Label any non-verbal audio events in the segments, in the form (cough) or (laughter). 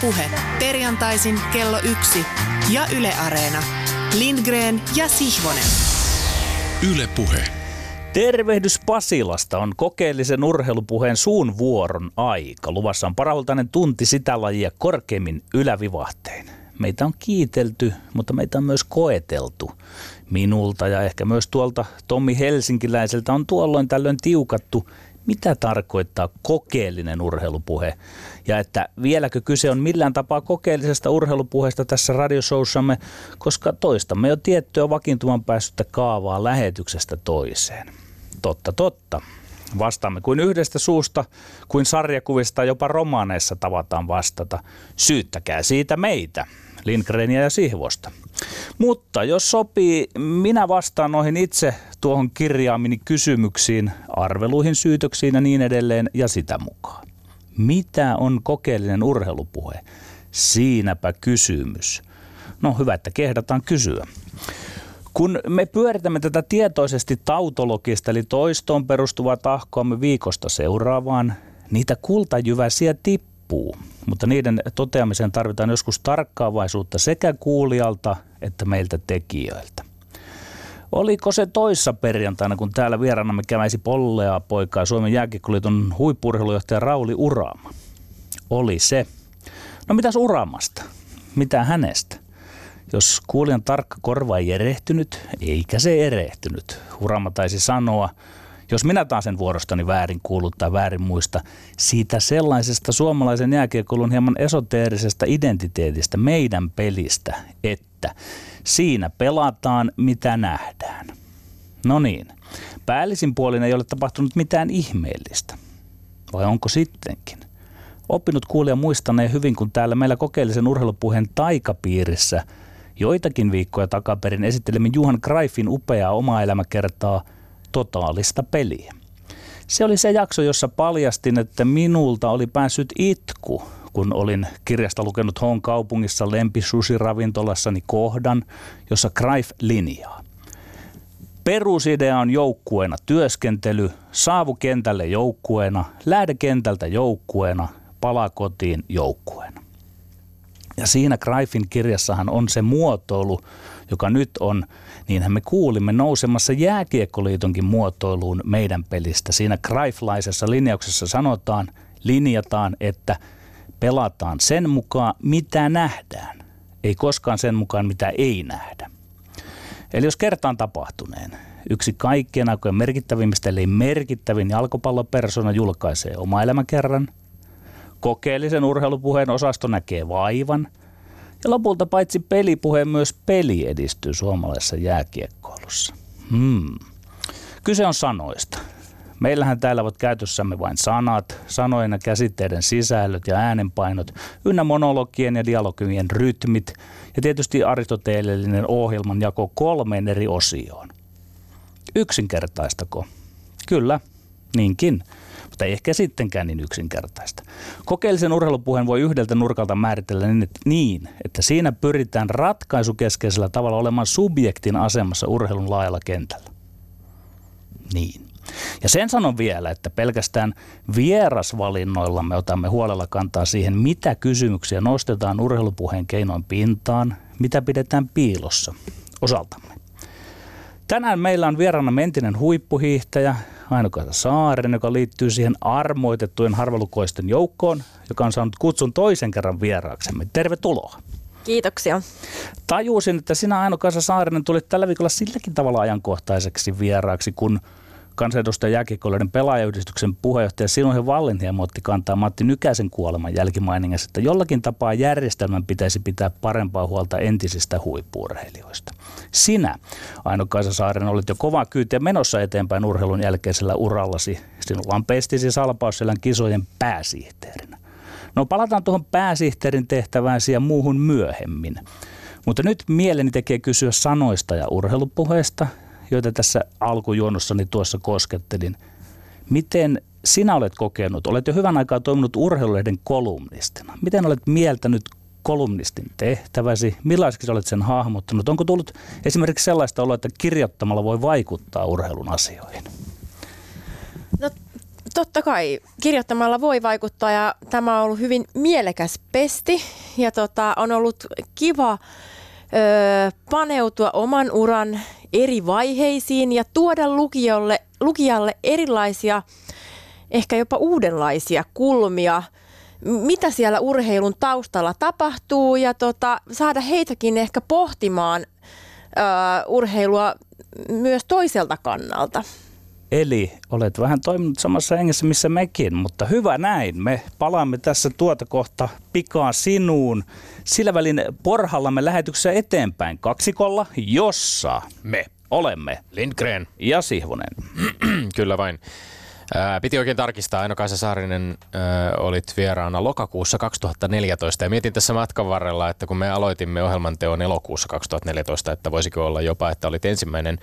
Puhe. Perjantaisin kello yksi ja Yle Areena. Lindgren ja Sihvonen. Yle Puhe. Tervehdys Pasilasta on kokeellisen urheilupuheen suun vuoron aika. Luvassa on parahultainen tunti sitä lajia korkeimmin ylävivahtein. Meitä on kiitelty, mutta meitä on myös koeteltu. Minulta ja ehkä myös tuolta Tommi Helsinkiläiseltä on tuolloin tällöin tiukattu, mitä tarkoittaa kokeellinen urheilupuhe ja että vieläkö kyse on millään tapaa kokeellisesta urheilupuheesta tässä radioshowssamme, koska toistamme jo tiettyä vakiintuman päässyttä kaavaa lähetyksestä toiseen. Totta, totta. Vastaamme kuin yhdestä suusta, kuin sarjakuvista jopa romaaneissa tavataan vastata. Syyttäkää siitä meitä, Lindgrenia ja Sihvosta. Mutta jos sopii, minä vastaan noihin itse tuohon kirjaamini kysymyksiin, arveluihin, syytöksiin ja niin edelleen ja sitä mukaan. Mitä on kokeellinen urheilupuhe? Siinäpä kysymys. No hyvä, että kehdataan kysyä. Kun me pyöritämme tätä tietoisesti tautologista eli toistoon perustuvaa tahkoamme viikosta seuraavaan, niitä kultajyväsiä tippuu, mutta niiden toteamiseen tarvitaan joskus tarkkaavaisuutta sekä kuulijalta että meiltä tekijöiltä. Oliko se toissa perjantaina, kun täällä vieraanamme käväisi pollea poikaa Suomen jääkiekkoliiton huippurheilujohtaja Rauli Uraama? Oli se. No mitäs Uraamasta? Mitä hänestä? Jos kuulijan tarkka korva ei erehtynyt, eikä se erehtynyt. Uraama taisi sanoa, jos minä taas sen vuorostani väärin kuulut tai väärin muista, siitä sellaisesta suomalaisen jääkiekkoilun hieman esoteerisesta identiteetistä, meidän pelistä, että siinä pelataan mitä nähdään. No niin, päällisin puolin ei ole tapahtunut mitään ihmeellistä. Vai onko sittenkin? Oppinut kuulija muistanee hyvin, kun täällä meillä kokeellisen urheilupuheen taikapiirissä joitakin viikkoja takaperin esittelimme Juhan Greifin upeaa omaa elämäkertaa – totaalista peliä. Se oli se jakso, jossa paljastin, että minulta oli päässyt itku, kun olin kirjasta lukenut Hon kaupungissa lempisushiravintolassani kohdan, jossa Greif linjaa. Perusidea on joukkueena työskentely, saavu kentälle joukkueena, lähde kentältä joukkueena, palaa kotiin joukkueena. Ja siinä Greifin kirjassahan on se muotoilu, joka nyt on, niinhän me kuulimme nousemassa jääkiekkoliitonkin muotoiluun meidän pelistä. Siinä Greiflaisessa linjauksessa sanotaan, linjataan, että pelataan sen mukaan, mitä nähdään. Ei koskaan sen mukaan, mitä ei nähdä. Eli jos kertaan tapahtuneen, yksi kaikkien aikojen merkittävimmistä, eli merkittävin jalkapallopersona julkaisee oma elämäkerran, kokeellisen urheilupuheen osasto näkee vaivan – ja lopulta paitsi pelipuhe myös peli edistyy suomalaisessa jääkiekkoilussa. Hmm. Kyse on sanoista. Meillähän täällä ovat käytössämme vain sanat, sanojen ja käsitteiden sisällöt ja äänenpainot, ynnä monologien ja dialogien rytmit ja tietysti aristoteellinen ohjelman jako kolmeen eri osioon. Yksinkertaistako? Kyllä, niinkin mutta ei ehkä sittenkään niin yksinkertaista. Kokeellisen urheilupuheen voi yhdeltä nurkalta määritellä niin, että siinä pyritään ratkaisukeskeisellä tavalla olemaan subjektin asemassa urheilun laajalla kentällä. Niin. Ja sen sanon vielä, että pelkästään vierasvalinnoilla me otamme huolella kantaa siihen, mitä kysymyksiä nostetaan urheilupuheen keinoin pintaan, mitä pidetään piilossa osaltamme. Tänään meillä on vieraana entinen huippuhiihtäjä, Aino-Kaisa Saaren, joka liittyy siihen armoitettujen harvalukoisten joukkoon, joka on saanut kutsun toisen kerran vieraaksemme. Tervetuloa. Kiitoksia. Tajusin, että sinä Aino-Kaisa Saarinen tulit tällä viikolla silläkin tavalla ajankohtaiseksi vieraaksi, kun kansanedustajan jääkiekkoilijoiden pelaajayhdistyksen puheenjohtaja Sinuhe Wallenhiemo otti kantaa Matti Nykäsen kuoleman jälkimainingassa, että jollakin tapaa järjestelmän pitäisi pitää parempaa huolta entisistä huippuurheilijoista. Sinä, Aino Kaisa Saaren, olit jo kovaa kyytiä menossa eteenpäin urheilun jälkeisellä urallasi. Sinulla on pestisi Salpausselän kisojen pääsihteerinä. No palataan tuohon pääsihteerin tehtävään ja muuhun myöhemmin. Mutta nyt mieleni tekee kysyä sanoista ja urheilupuheesta joita tässä alkujuonnossani tuossa koskettelin. Miten sinä olet kokenut, olet jo hyvän aikaa toiminut urheilulehden kolumnistina. Miten olet mieltänyt kolumnistin tehtäväsi? Millaiseksi olet sen hahmottanut? Onko tullut esimerkiksi sellaista oloa, että kirjoittamalla voi vaikuttaa urheilun asioihin? No totta kai kirjoittamalla voi vaikuttaa ja tämä on ollut hyvin mielekäs pesti ja tota, on ollut kiva paneutua oman uran eri vaiheisiin ja tuoda lukijalle, lukijalle erilaisia, ehkä jopa uudenlaisia kulmia, mitä siellä urheilun taustalla tapahtuu ja tota, saada heitäkin ehkä pohtimaan ö, urheilua myös toiselta kannalta. Eli olet vähän toiminut samassa hengessä, missä mekin, mutta hyvä näin. Me palaamme tässä tuota kohta pikaa sinuun. Sillä välin porhallamme lähetyksessä eteenpäin kaksikolla, jossa me olemme Lindgren. ja Sihvonen. (clears throat) Kyllä vain. Piti oikein tarkistaa, Aino-Kaisa Saarinen ää, olit vieraana lokakuussa 2014 ja mietin tässä matkan varrella, että kun me aloitimme ohjelman teon elokuussa 2014, että voisiko olla jopa, että olit ensimmäinen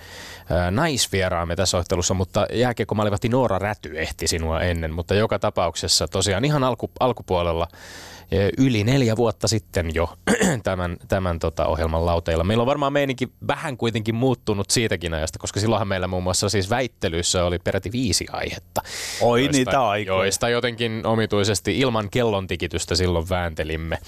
ää, naisvieraamme tässä ottelussa, mutta jääkiekkomaalivahti Noora Räty ehti sinua ennen, mutta joka tapauksessa tosiaan ihan alku, alkupuolella yli neljä vuotta sitten jo (clears throat) tämän, tämän tota ohjelman lauteilla. Meillä on varmaan meininki vähän kuitenkin muuttunut siitäkin ajasta, koska silloinhan meillä muun muassa siis väittelyissä oli peräti viisi aihetta. Oi joista, niitä aikoja. Joista jotenkin omituisesti ilman kellon tikitystä silloin vääntelimme.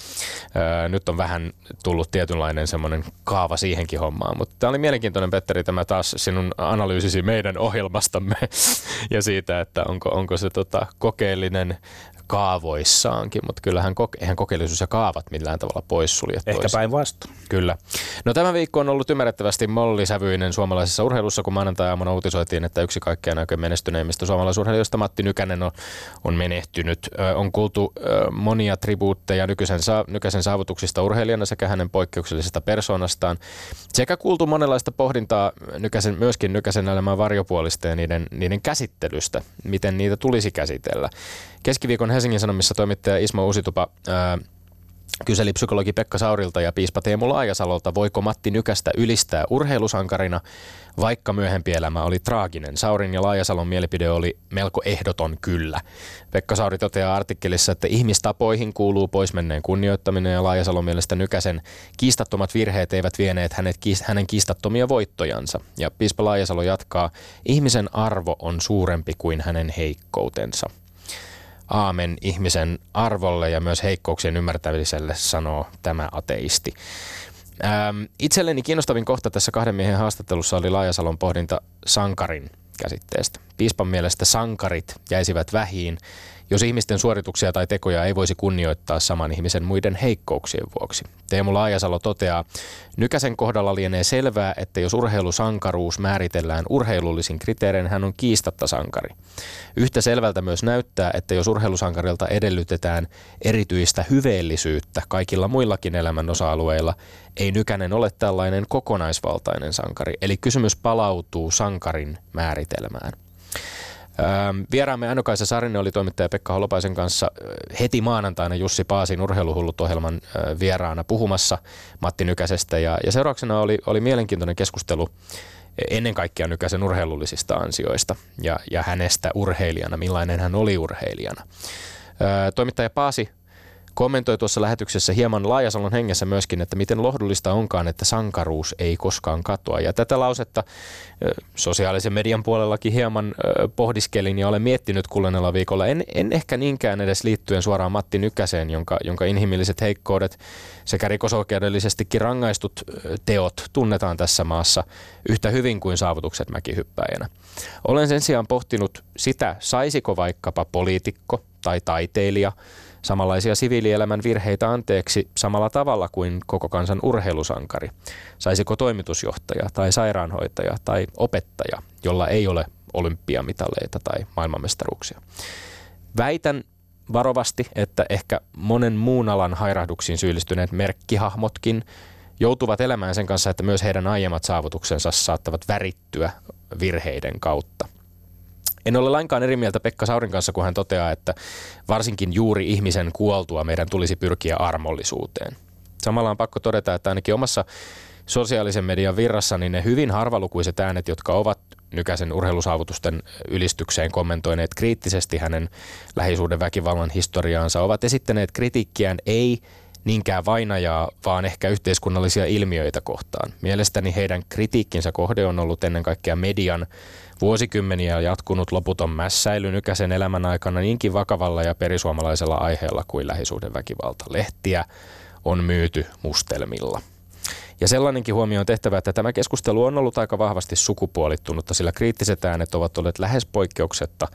Öö, nyt on vähän tullut tietynlainen semmoinen kaava siihenkin hommaan, mutta tämä oli mielenkiintoinen Petteri tämä taas sinun analyysisi meidän ohjelmastamme (laughs) ja siitä, että onko, onko se tota kokeellinen kaavoissaankin, mutta kyllähän koke- eihän kokeellisuus ja kaavat millään tavalla poissulje Ehkä päinvastoin. Kyllä. No tämä viikko on ollut ymmärrettävästi mollisävyinen suomalaisessa urheilussa, kun maanantai-aamuna uutisoitiin, että yksi kaikkein oikein menestyneimmistä suomalaisurheilijoista Matti Nykänen on, on menehtynyt. Ö, on kuultu ö, monia tribuutteja nykyisen, sa- nykäisen saavutuksista urheilijana sekä hänen poikkeuksellisesta persoonastaan. Sekä kuultu monenlaista pohdintaa nykäisen, myöskin Nykäsen elämän varjopuolista ja niiden, niiden käsittelystä, miten niitä tulisi käsitellä. Keskiviikon Helsingin Sanomissa toimittaja Ismo Uusitupa ää, kyseli psykologi Pekka Saurilta ja piispa Teemu Laajasalolta, voiko Matti Nykästä ylistää urheilusankarina, vaikka myöhempi elämä oli traaginen. Saurin ja Laajasalon mielipide oli melko ehdoton kyllä. Pekka Sauri toteaa artikkelissa, että ihmistapoihin kuuluu poismenneen kunnioittaminen ja Laajasalon mielestä Nykäsen kiistattomat virheet eivät vieneet hänet, hänen kiistattomia voittojansa. Ja piispa Laajasalo jatkaa, ihmisen arvo on suurempi kuin hänen heikkoutensa aamen ihmisen arvolle ja myös heikkouksien ymmärtämiselle, sanoo tämä ateisti. Ähm, itselleni kiinnostavin kohta tässä kahden miehen haastattelussa oli Laajasalon pohdinta sankarin käsitteestä. Piispan mielestä sankarit jäisivät vähiin, jos ihmisten suorituksia tai tekoja ei voisi kunnioittaa saman ihmisen muiden heikkouksien vuoksi. Teemu Laajasalo toteaa, Nykäsen kohdalla lienee selvää, että jos urheilusankaruus määritellään urheilullisin kriteerein, hän on kiistatta sankari. Yhtä selvältä myös näyttää, että jos urheilusankarilta edellytetään erityistä hyveellisyyttä kaikilla muillakin elämän osa-alueilla, ei Nykänen ole tällainen kokonaisvaltainen sankari. Eli kysymys palautuu sankarin määritelmään. Vieraamme Aino-Kaisa Sarinen oli toimittaja Pekka Holopaisen kanssa heti maanantaina Jussi Paasin urheiluhullut-ohjelman vieraana puhumassa Matti Nykäsestä. Ja, ja seurauksena oli, oli mielenkiintoinen keskustelu ennen kaikkea Nykäsen urheilullisista ansioista ja, ja hänestä urheilijana, millainen hän oli urheilijana. Toimittaja Paasi kommentoi tuossa lähetyksessä hieman Laajasalon hengessä myöskin, että miten lohdullista onkaan, että sankaruus ei koskaan katoa. Ja tätä lausetta sosiaalisen median puolellakin hieman pohdiskelin ja olen miettinyt kulleneella viikolla. En, en ehkä niinkään edes liittyen suoraan Matti Nykäseen, jonka, jonka inhimilliset heikkoudet sekä rikosoikeudellisestikin rangaistut teot tunnetaan tässä maassa yhtä hyvin kuin saavutukset mäkihyppäjänä. Olen sen sijaan pohtinut sitä, saisiko vaikkapa poliitikko tai taiteilija – samanlaisia siviilielämän virheitä anteeksi samalla tavalla kuin koko kansan urheilusankari? Saisiko toimitusjohtaja tai sairaanhoitaja tai opettaja, jolla ei ole olympiamitaleita tai maailmanmestaruuksia? Väitän varovasti, että ehkä monen muun alan hairahduksiin syyllistyneet merkkihahmotkin joutuvat elämään sen kanssa, että myös heidän aiemmat saavutuksensa saattavat värittyä virheiden kautta. En ole lainkaan eri mieltä Pekka Saurin kanssa, kun hän toteaa, että varsinkin juuri ihmisen kuoltua meidän tulisi pyrkiä armollisuuteen. Samalla on pakko todeta, että ainakin omassa sosiaalisen median virrassa, niin ne hyvin harvalukuiset äänet, jotka ovat nykäisen urheilusaavutusten ylistykseen kommentoineet kriittisesti hänen lähisuuden väkivallan historiaansa, ovat esittäneet kritiikkiään ei niinkään vainajaa, vaan ehkä yhteiskunnallisia ilmiöitä kohtaan. Mielestäni heidän kritiikkinsä kohde on ollut ennen kaikkea median Vuosikymmeniä jatkunut loputon mässäily Nykäsen elämän aikana niinkin vakavalla ja perisuomalaisella aiheella kuin lähisuhdeväkivalta. Lehtiä on myyty mustelmilla. Ja sellainenkin huomio on tehtävä, että tämä keskustelu on ollut aika vahvasti sukupuolittunutta, sillä kriittiset äänet ovat olleet lähes poikkeuksetta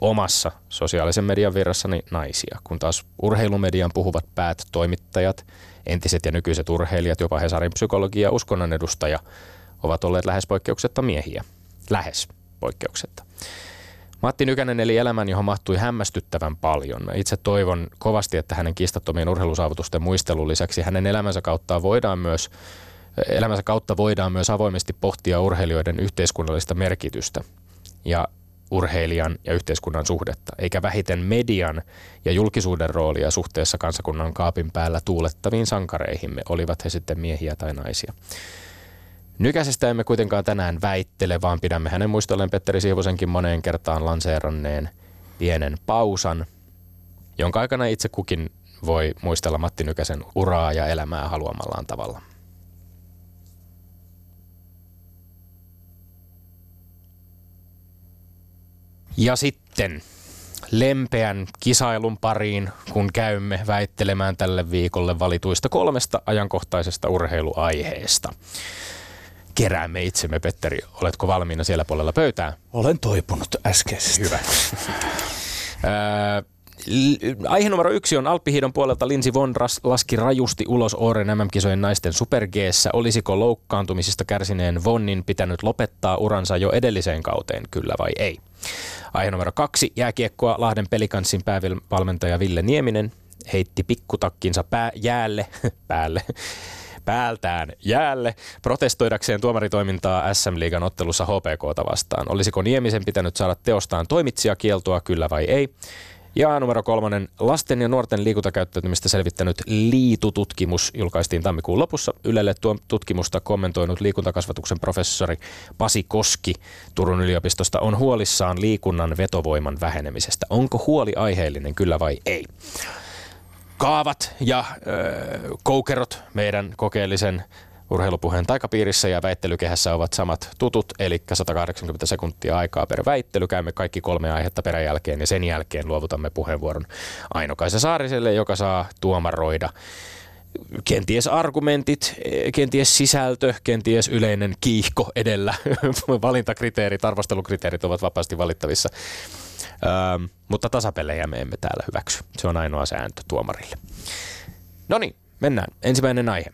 omassa sosiaalisen median virrassani naisia, kun taas urheilumedian puhuvat päät toimittajat, entiset ja nykyiset urheilijat, jopa Hesarin psykologi ja uskonnon edustaja ovat olleet lähes poikkeuksetta miehiä. Lähes poikkeuksetta. Matti Nykänen eli elämän, johon mahtui hämmästyttävän paljon. Itse toivon kovasti, että hänen kistattomien urheilusaavutusten muistelun lisäksi hänen elämänsä kautta voidaan myös elämänsä kautta voidaan myös avoimesti pohtia urheilijoiden yhteiskunnallista merkitystä ja urheilijan ja yhteiskunnan suhdetta, eikä vähiten median ja julkisuuden roolia suhteessa kansakunnan kaapin päällä tuulettaviin sankareihimme, olivat he sitten miehiä tai naisia. Nykäisestä emme kuitenkaan tänään väittele, vaan pidämme hänen muistolleen Petteri Siivosenkin moneen kertaan lanseeranneen pienen pausan, jonka aikana itse kukin voi muistella Matti Nykäsen uraa ja elämää haluamallaan tavalla. Ja sitten lempeän kisailun pariin, kun käymme väittelemään tälle viikolle valituista kolmesta ajankohtaisesta urheiluaiheesta. Keräämme itsemme, Petteri. Oletko valmiina siellä puolella pöytää? Olen toipunut äskeisesti. Hyvä. Aihe numero yksi on Alppihiidon puolelta Linsi Von laski rajusti ulos Oren MM-kisojen naisten Super Olisiko loukkaantumisista kärsineen Vonnin pitänyt lopettaa uransa jo edelliseen kauteen, kyllä vai ei? Aihe numero kaksi. Jääkiekkoa Lahden pelikanssin päävalmentaja Ville Nieminen heitti pikkutakkinsa pää, jäälle, (laughs) päälle, päältään jäälle protestoidakseen tuomaritoimintaa SM-liigan ottelussa HPKta vastaan. Olisiko Niemisen pitänyt saada teostaan toimitsijakieltoa, kyllä vai ei? Ja numero kolmonen, lasten ja nuorten liikuntakäyttäytymistä selvittänyt Liitu-tutkimus julkaistiin tammikuun lopussa. Ylelle tuo tutkimusta kommentoinut liikuntakasvatuksen professori Pasi Koski Turun yliopistosta on huolissaan liikunnan vetovoiman vähenemisestä. Onko huoli aiheellinen, kyllä vai ei? Kaavat ja äh, koukerot meidän kokeellisen Urheilupuheen taikapiirissä ja väittelykehässä ovat samat tutut, eli 180 sekuntia aikaa per väittely. Käymme kaikki kolme aihetta peräjälkeen ja sen jälkeen luovutamme puheenvuoron Ainokaisa Saariselle, joka saa tuomaroida kenties argumentit, kenties sisältö, kenties yleinen kiihko edellä. (laughs) Valintakriteerit, arvostelukriteerit ovat vapaasti valittavissa. Öö, mutta tasapelejä me emme täällä hyväksy. Se on ainoa sääntö tuomarille. No niin, mennään. Ensimmäinen aihe.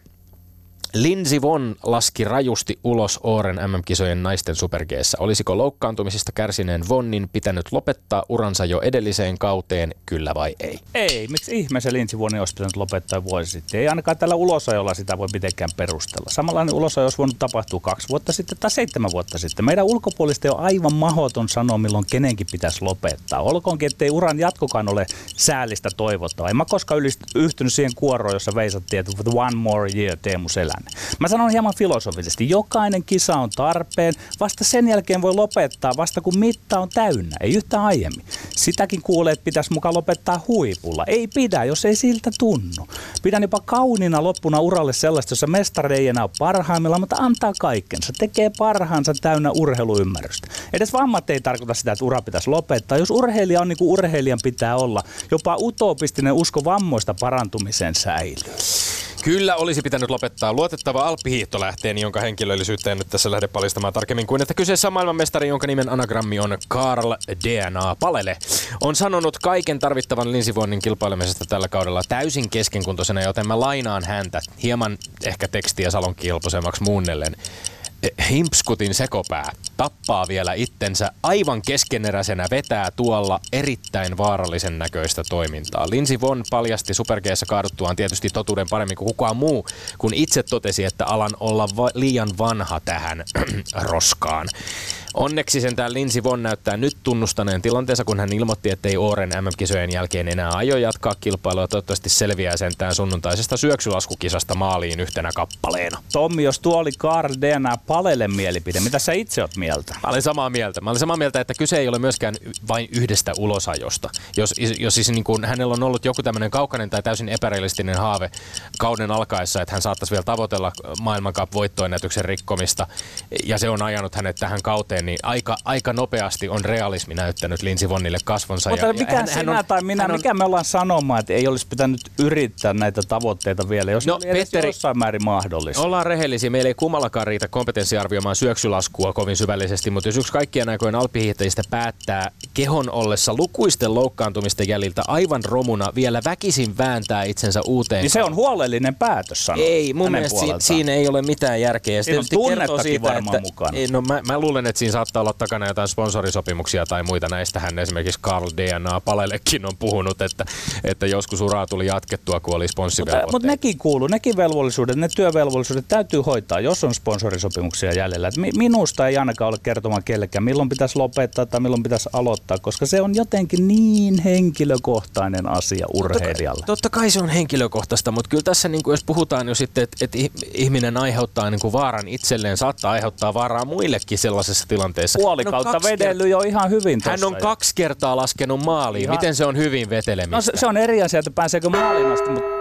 Lindsey Von laski rajusti ulos Oren MM-kisojen naisten supergeessa. Olisiko loukkaantumisista kärsineen Vonnin pitänyt lopettaa uransa jo edelliseen kauteen, kyllä vai ei? Ei, miksi ihmeessä Lindsey Vonnin olisi pitänyt lopettaa vuosi sitten? Ei ainakaan tällä ulosajolla sitä voi mitenkään perustella. Samanlainen ulosajo olisi voinut tapahtua kaksi vuotta sitten tai seitsemän vuotta sitten. Meidän ulkopuolista on aivan mahdoton sanoa, milloin kenenkin pitäisi lopettaa. Olkoonkin, ettei uran jatkokaan ole säällistä toivottavaa. En mä koskaan yhtynyt siihen kuoroon, jossa veisattiin, että one more year Teemu Selän tänne. Mä sanon hieman filosofisesti, jokainen kisa on tarpeen, vasta sen jälkeen voi lopettaa, vasta kun mitta on täynnä, ei yhtään aiemmin. Sitäkin kuulee, että pitäisi mukaan lopettaa huipulla. Ei pidä, jos ei siltä tunnu. Pidän jopa kauniina loppuna uralle sellaista, jossa mestari ei enää ole parhaimmilla, mutta antaa kaikkensa, tekee parhaansa täynnä urheiluymmärrystä. Edes vammat ei tarkoita sitä, että ura pitäisi lopettaa. Jos urheilija on niin kuin urheilijan pitää olla, jopa utopistinen usko vammoista parantumiseen säilyy. Kyllä olisi pitänyt lopettaa luotettava alppihiihtolähteen, jonka henkilöllisyyttä en nyt tässä lähde paljastamaan tarkemmin kuin, että kyseessä on maailmanmestari, jonka nimen anagrammi on Karl DNA Palele. On sanonut kaiken tarvittavan linsivuonnin kilpailemisesta tällä kaudella täysin keskenkuntoisena, joten mä lainaan häntä hieman ehkä tekstiä salon kilpoisemmaksi muunnellen. Himpskutin sekopää tappaa vielä itsensä aivan keskeneräisenä vetää tuolla erittäin vaarallisen näköistä toimintaa. Linsi Von paljasti Super kaaduttuaan tietysti totuuden paremmin kuin kukaan muu, kun itse totesi, että alan olla va- liian vanha tähän (clears throat) roskaan. Onneksi sentään Linsi Von näyttää nyt tunnustaneen tilanteensa, kun hän ilmoitti, että ei Oren MM-kisojen jälkeen enää aio jatkaa kilpailua. Toivottavasti selviää sentään sunnuntaisesta syöksulaskukisasta maaliin yhtenä kappaleena. Tommi, jos tuo oli Karl DNA Palelle mielipide, mitä sä itse oot mieltä? Mä olen samaa mieltä. Mä olen samaa mieltä, että kyse ei ole myöskään vain yhdestä ulosajosta. Jos, jos siis niin kuin hänellä on ollut joku tämmöinen kaukainen tai täysin epärealistinen haave kauden alkaessa, että hän saattaisi vielä tavoitella maailmankap voittoennätyksen rikkomista, ja se on ajanut hänet tähän kauteen tälleen, niin aika, aika nopeasti on realismi näyttänyt Lindsey Vonnille kasvonsa. Mutta ja, mikä ja hän, sinä on, tai minä, on... mikä me ollaan sanomaan, että ei olisi pitänyt yrittää näitä tavoitteita vielä, jos no, oli Petteri, jossain määrin mahdollista. Ollaan rehellisiä, meillä ei kummallakaan riitä kompetenssiarvioimaan syöksylaskua kovin syvällisesti, mutta jos yksi kaikkien aikojen alppihiihtäjistä päättää kehon ollessa lukuisten loukkaantumisten jäljiltä aivan romuna vielä väkisin vääntää itsensä uuteen. Niin se on huolellinen päätös sanoa. Ei, mun mielestä si- siinä ei ole mitään järkeä. Ja siinä on siitä, että, mukana. Ei, no mä, mä, luulen, että siinä saattaa olla takana jotain sponsorisopimuksia tai muita. Näistähän esimerkiksi Carl DNA Palellekin on puhunut, että, että joskus uraa tuli jatkettua, kun oli sponssivelvoitteet. Mutta, mutta nekin kuuluu, nekin velvollisuudet, ne työvelvollisuudet täytyy hoitaa, jos on sponsorisopimuksia jäljellä. Et minusta ei ainakaan ole kertomaan kellekään, milloin pitäisi lopettaa tai milloin pitäisi aloittaa, koska se on jotenkin niin henkilökohtainen asia urheilijalle. Totta, totta kai se on henkilökohtaista, mutta kyllä tässä niin kuin, jos puhutaan jo sitten, että, että ihminen aiheuttaa niin kuin vaaran itselleen, saattaa aiheuttaa vaaraa muillekin sellaisessa tilanteessa. Puoli kautta vedellyt jo ihan hyvin Hän on kaksi kertaa laskenut maaliin. Ihan. Miten se on hyvin vetelemistä? No se, se on eri asia, että pääseekö maaliin asti, mutta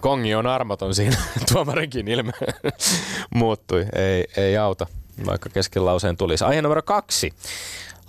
Kongi on armoton siinä. (laughs) Tuomarinkin ilme (laughs) muuttui. Ei, ei auta, vaikka kesken lauseen tulisi. Aihe numero kaksi.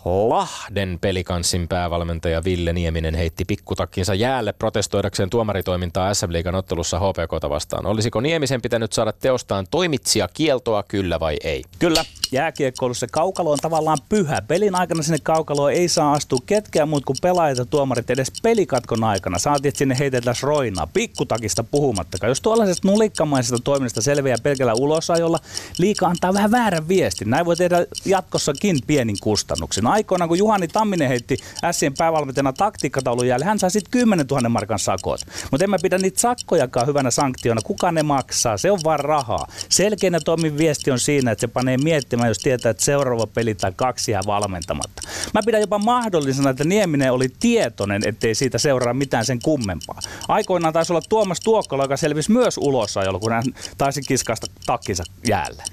Lahden pelikanssin päävalmentaja Ville Nieminen heitti pikkutakkinsa jäälle protestoidakseen tuomaritoimintaa SM Liigan ottelussa HPKta vastaan. Olisiko Niemisen pitänyt saada teostaan toimitsija kieltoa, kyllä vai ei? Kyllä. Jääkiekkoilussa kaukalo on tavallaan pyhä. Pelin aikana sinne kaukaloon ei saa astua ketkään muut kuin pelaajat ja tuomarit edes pelikatkon aikana. Saatiin, että sinne heitetään roinaa, pikkutakista puhumattakaan. Jos tuollaisesta nulikkamaisesta toiminnasta selviää pelkällä ulosajolla, liika antaa vähän väärän viestin. Näin voi tehdä jatkossakin pienin kustannuksin aikoinaan, kun Juhani Tamminen heitti Sien päävalmentajana taktiikkataulun jälleen, hän sai sitten 10 000 markan sakot. Mutta en mä pidä niitä sakkojakaan hyvänä sanktiona. Kuka ne maksaa? Se on vaan rahaa. Selkeänä toimin viesti on siinä, että se panee miettimään, jos tietää, että seuraava peli tai kaksi jää valmentamatta. Mä pidän jopa mahdollisena, että Nieminen oli tietoinen, ettei siitä seuraa mitään sen kummempaa. Aikoinaan taisi olla Tuomas Tuokkola, joka selvisi myös ulos ajolla, kun hän taisi kiskasta takkinsa jäälle.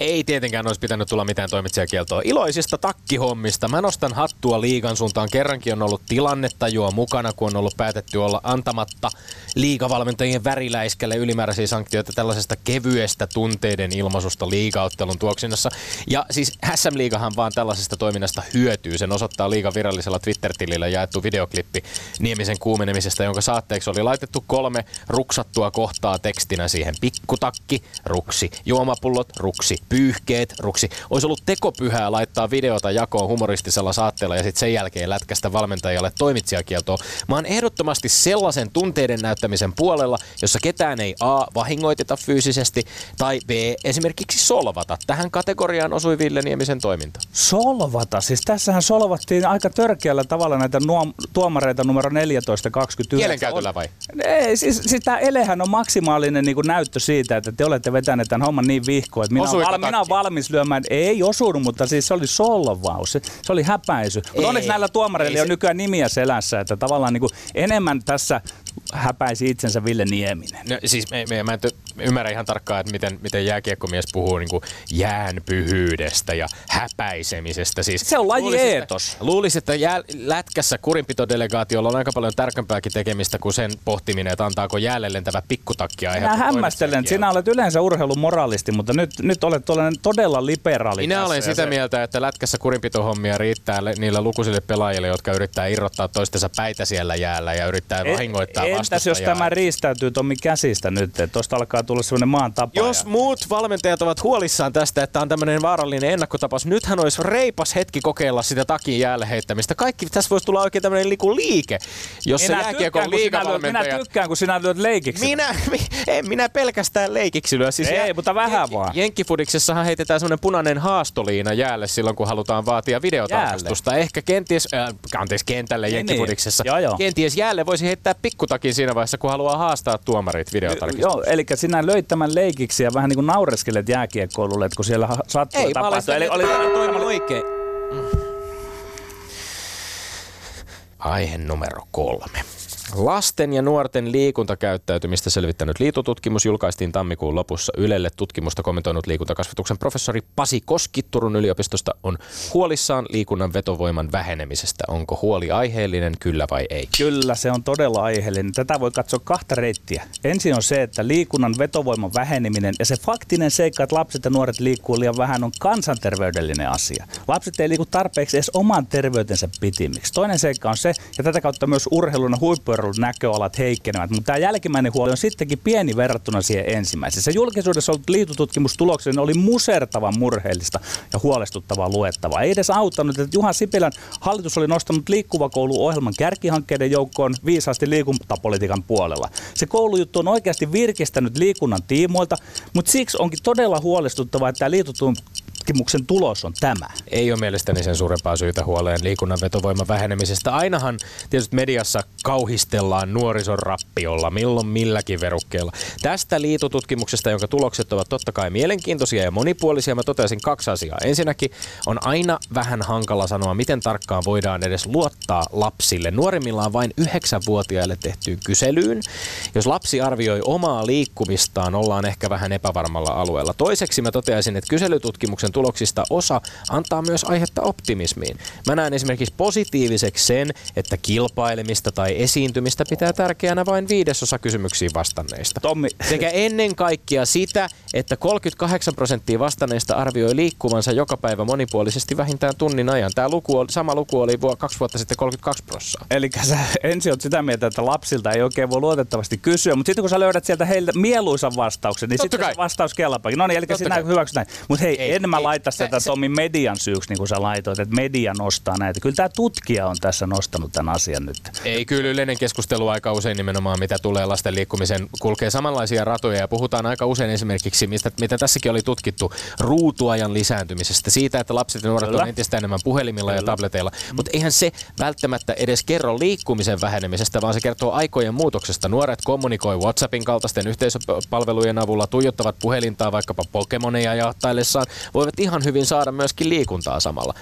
Ei tietenkään olisi pitänyt tulla mitään toimitsijakieltoa. Iloisista takkihommista Mä nostan hattua liigan suuntaan. Kerrankin on ollut tilannetajua mukana, kun on ollut päätetty olla antamatta liigavalmentajien väriläiskälle ylimääräisiä sanktioita tällaisesta kevyestä tunteiden ilmaisusta liigaottelun tuoksinnassa. Ja siis SM Liigahan vaan tällaisesta toiminnasta hyötyy. Sen osoittaa liigan virallisella Twitter-tilillä jaettu videoklippi Niemisen kuumenemisesta, jonka saatteeksi oli laitettu kolme ruksattua kohtaa tekstinä siihen. Pikkutakki, ruksi, juomapullot, ruksi, pyyhkeet, ruksi. Olisi ollut tekopyhää laittaa videota jakoon humori humoristisella saatteella ja sitten sen jälkeen lätkästä valmentajalle toimitsijakieltoa. Mä oon ehdottomasti sellaisen tunteiden näyttämisen puolella, jossa ketään ei A. vahingoiteta fyysisesti tai B. esimerkiksi solvata. Tähän kategoriaan osui Ville Niemisen toiminta. Solvata? Siis tässähän solvattiin aika törkeällä tavalla näitä nuom- tuomareita numero 14, 29. Kielenkäytöllä vai? Ei, siis, siis tämä elehän on maksimaalinen niin näyttö siitä, että te olette vetäneet tämän homman niin vihkoon, että minä, olen, val- minä olen valmis lyömään. Ei osunut, mutta siis se oli solvaus. Se, se oli häpäisy. Mutta onneksi näillä tuomareilla on nykyään nimiä selässä, että tavallaan niin enemmän tässä häpäisi itsensä Ville Nieminen. No, siis me, me, mä en ymmärrä ihan tarkkaan, että miten, miten jääkiekkomies puhuu niin kuin jäänpyhyydestä ja häpäisemisestä. Siis se on laji eetos. Luulisin, että jää, lätkässä kurinpitodelegaatiolla on aika paljon tärkeämpääkin tekemistä kuin sen pohtiminen, että antaako jäälle lentävä pikkutakkia. Mä hämmästelen, että sinä olet yleensä urheilun moralisti, mutta nyt, nyt olet todella liberaali Minä olen sitä se... mieltä, että lätkässä kurinpitohommia riittää niillä lukuisille pelaajille, jotka yrittää irrottaa toistensa päitä siellä jäällä ja yrittää e- vahingoittaa Entäs jos tämä riistäytyy Tommi käsistä nyt, että tuosta alkaa tulla sellainen maan tapa. Jos ja... muut valmentajat ovat huolissaan tästä, että on tämmöinen vaarallinen ennakkotapaus, nythän olisi reipas hetki kokeilla sitä takin jäälle heittämistä. Kaikki, tässä voisi tulla oikein tämmöinen liku liike, jos minä se jääkiekon liikavalmentaja... Minä tykkään, kun sinä lyöt leikiksi. Minä, en minä pelkästään leikiksi lyö. Siis Ei, jä, mutta vähän jenki, vaan. Jenkkifudiksessahan heitetään semmoinen punainen haastoliina jäälle silloin, kun halutaan vaatia videotarkastusta. Jäälle. Ehkä kenties, äh, anteeksi kentälle niin. Jenkkifudiksessa. Niin. Joo, joo. Kenties jäälle voisi heittää pikkutakin siinä vaiheessa, kun haluaa haastaa tuomarit videotarkistusta. Joo, eli sinä löit tämän leikiksi ja vähän niin kuin naureskelet jääkiekkoilulle, että kun siellä sattuu Ei, tapahtua. Eli oli toimen oikein. Aihe numero kolme. Lasten ja nuorten liikuntakäyttäytymistä selvittänyt liitotutkimus julkaistiin tammikuun lopussa Ylelle. Tutkimusta kommentoinut liikuntakasvatuksen professori Pasi Koski Turun yliopistosta on huolissaan liikunnan vetovoiman vähenemisestä. Onko huoli aiheellinen, kyllä vai ei? Kyllä, se on todella aiheellinen. Tätä voi katsoa kahta reittiä. Ensin on se, että liikunnan vetovoiman väheneminen ja se faktinen seikka, että lapset ja nuoret liikkuu liian vähän, on kansanterveydellinen asia. Lapset ei liiku tarpeeksi edes oman terveytensä pitimiksi. Toinen seikka on se, ja tätä kautta myös urheilun ja huippuurheilun näköalat heikkenevät, mutta tämä jälkimmäinen huoli on sittenkin pieni verrattuna siihen ensimmäiseen. Se julkisuudessa ollut liitotutkimustuloksen oli musertavan murheellista ja huolestuttavaa luettavaa. Ei edes auttanut, että Juha Sipilän hallitus oli nostanut liikkuva ohjelman kärkihankkeiden joukkoon viisaasti liikuntapolitiikan puolella. Se koulujuttu on oikeasti virkistänyt liikunnan tiimoilta, mutta siksi onkin todella huolestuttavaa, että tämä liitotutkimuksen tulos on tämä. Ei ole mielestäni sen suurempaa syytä huoleen liikunnan vetovoiman vähenemisestä. Ainahan tietysti mediassa kauhistellaan nuorison rappiolla, milloin milläkin verukkeella. Tästä liitotutkimuksesta, jonka tulokset ovat totta kai mielenkiintoisia ja monipuolisia, mä totesin kaksi asiaa. Ensinnäkin on aina vähän hankala sanoa, miten tarkkaan voidaan edes luottaa lapsille. Nuorimmillaan vain 9-vuotiaille tehtyyn kyselyyn. Jos lapsi arvioi omaa liikkumistaan, ollaan ehkä vähän epävarmalla alueella. Toiseksi mä toteaisin, että kyselytutkimuksen tuloksista osa antaa myös aihetta optimismiin. Mä näen esimerkiksi positiiviseksi sen, että kilpailemista tai esiintymistä pitää tärkeänä vain viidesosa kysymyksiin vastanneista. Tommi. Sekä ennen kaikkea sitä, että 38 prosenttia vastanneista arvioi liikkuvansa joka päivä monipuolisesti vähintään tunnin ajan. Tämä luku, oli, sama luku oli vuo, kaksi vuotta sitten 32 prosenttia. Eli sä ensin olet sitä mieltä, että lapsilta ei oikein voi luotettavasti kysyä, mutta sitten kun sä löydät sieltä heiltä mieluisan vastauksen, niin sitten vastaus kelpaakin. No niin, eli Totta sinä hyväksyt näin. Mutta hei, Ei, en mä ei, laita sitä se- Tommi median syyksi, niin kuin sä laitoit, että media nostaa näitä. Kyllä tämä tutkija on tässä nostanut tämän asian nyt. Ei kyllä yleinen keskustelu aika usein nimenomaan, mitä tulee lasten liikkumiseen, kulkee samanlaisia ratoja ja puhutaan aika usein esimerkiksi, mistä, mitä tässäkin oli tutkittu, ruutuajan lisääntymisestä, siitä, että lapset ja nuoret Kyllä. on entistä enemmän puhelimilla ja Kyllä. tableteilla. Mutta eihän se välttämättä edes kerro liikkumisen vähenemisestä, vaan se kertoo aikojen muutoksesta. Nuoret kommunikoi WhatsAppin kaltaisten yhteisöpalvelujen avulla, tuijottavat puhelintaa vaikkapa Pokemoneja jahtaillessaan, voivat ihan hyvin saada myöskin liikuntaa samalla.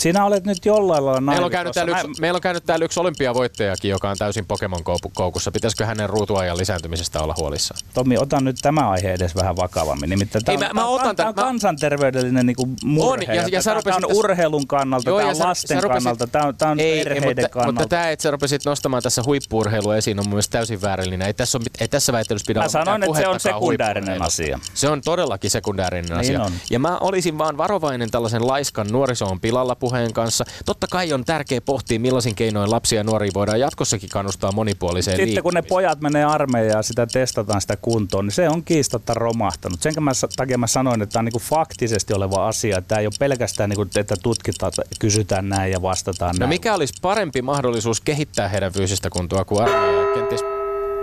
Sinä olet nyt jollain lailla Meillä on, käynyt täällä Mä- yksi, meillä on käynyt täällä yksi olympiavoittajakin, joka on täysin Pokemon-koukussa. Pitäisikö hänen ruutuajan lisääntymisestä olla huolissaan? Tommi, ota nyt tämä aihe edes vähän vakavammin. Nimittäin tämä Ei, on, mä- mä otan tää on kansanterveydellinen niin kuin murhe. On, ja- ja sä tämä on tässä- urheilun kannalta, Joo, tämä ja on sä- lasten sä rupesit- kannalta, tämä on, tämä on Ei, ei, perheiden mutta, kannalta. mutta tämä, että sä rupesit nostamaan tässä huippuurheilu esiin, on mun mielestä täysin väärällinen. Ei tässä, on, ei tässä väittelyssä pidä Mä olla sanoin, että se on sekundäärinen asia. Se on todellakin sekundäärinen Niin asia. on. Ja mä olisin vaan varovainen tällaisen laiskan nuorisoon pilalla puheen kanssa. Totta kai on tärkeää pohtia, millaisin keinoin lapsia ja nuoria voidaan jatkossakin kannustaa monipuoliseen Sitten kun ne pojat menee armeijaan ja sitä testataan sitä kuntoon, niin se on kiistatta romahtanut. Sen mä, takia mä sanoin, että tämä on niinku faktisesti oleva asia. Tämä ei ole pelkästään, niinku, että tutkitaan, kysytään näin ja vastataan No näin. mikä olisi parempi mahdollisuus kehittää heidän fyysistä kuntoa kuin armeija? Kenties...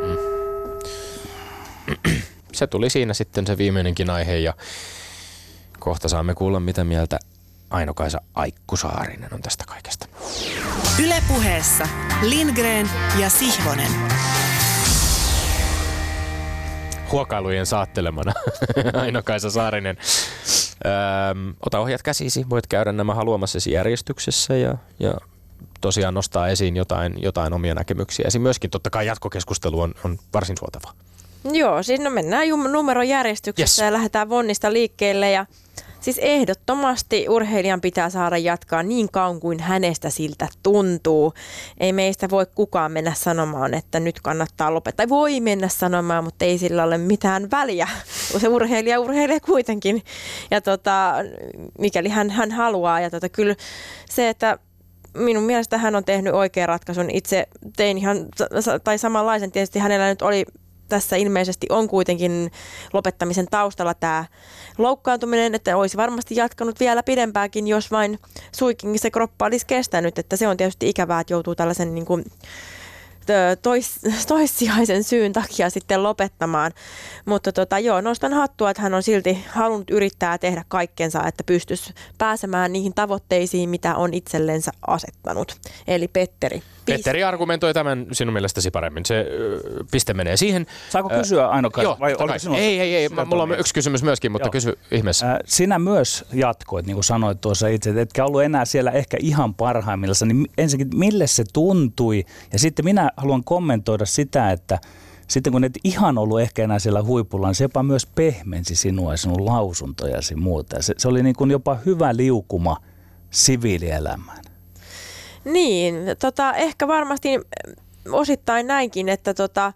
Mm. Se tuli siinä sitten se viimeinenkin aihe ja kohta saamme kuulla mitä mieltä Aino-Kaisa Aikkusaarinen on tästä kaikesta. Ylepuheessa Lindgren ja Sihvonen. Huokailujen saattelemana (laughs) Aino-Kaisa Saarinen. Öm, ota ohjat käsisi, voit käydä nämä haluamassasi järjestyksessä ja, ja tosiaan nostaa esiin jotain, jotain omia näkemyksiä. Myöskin totta kai jatkokeskustelu on, on varsin suotavaa. Joo, siis no mennään numerojärjestyksessä Yes. ja lähdetään Vonnista liikkeelle. Ja siis ehdottomasti urheilijan pitää saada jatkaa niin kauan kuin hänestä siltä tuntuu. Ei meistä voi kukaan mennä sanomaan, että nyt kannattaa lopettaa. Tai voi mennä sanomaan, mutta ei sillä ole mitään väliä. (laughs) Se urheilija urheilee kuitenkin. Ja tota, mikäli hän, hän haluaa. Ja tota, kyllä se, että minun mielestä hän on tehnyt oikean ratkaisun. Itse tein ihan, tai samanlaisen tietysti hänellä nyt oli tässä ilmeisesti on kuitenkin lopettamisen taustalla tämä loukkaantuminen, että olisi varmasti jatkanut vielä pidempääkin, jos vain suikin se kroppa olisi kestänyt, että se on tietysti ikävää, että joutuu tällaisen niin kuin, tois, toissijaisen syyn takia sitten lopettamaan. Mutta tota, joo, nostan hattua, että hän on silti halunnut yrittää tehdä kaikkensa, että pystyisi pääsemään niihin tavoitteisiin, mitä on itsellensä asettanut. Eli Petteri. Petteri argumentoi tämän sinun mielestäsi paremmin. Se piste menee siihen. Saako kysyä aino Joo, vai oliko sinulla? ei, ei, ei. Mulla on yksi kysymys myöskin, mutta Joo. kysy ihmeessä. Sinä myös jatkoit, niin kuin sanoit tuossa itse, että etkä ollut enää siellä ehkä ihan parhaimmillaan. Niin ensinnäkin, mille se tuntui? Ja sitten minä haluan kommentoida sitä, että sitten kun et ihan ollut ehkä enää siellä huipulla, niin se jopa myös pehmensi sinua ja sinun lausuntojasi muuta. Se, se oli niin kuin jopa hyvä liukuma siviilielämään. Niin, tota, ehkä varmasti osittain näinkin, että tota,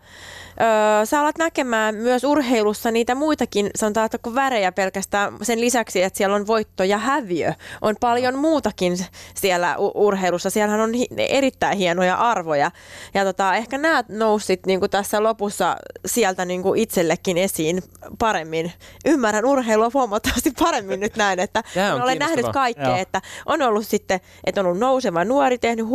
öö, sä alat näkemään myös urheilussa niitä muitakin, sanotaan, että kuin värejä pelkästään sen lisäksi, että siellä on voitto ja häviö. On paljon muutakin siellä urheilussa. Siellähän on hi- erittäin hienoja arvoja. Ja tota, ehkä nämä nousit niin tässä lopussa sieltä niin kuin itsellekin esiin paremmin. Ymmärrän urheilua huomattavasti paremmin nyt näin, että (laughs) olen nähnyt kaikkea, että on ollut sitten, että on ollut nouseva nuori, tehnyt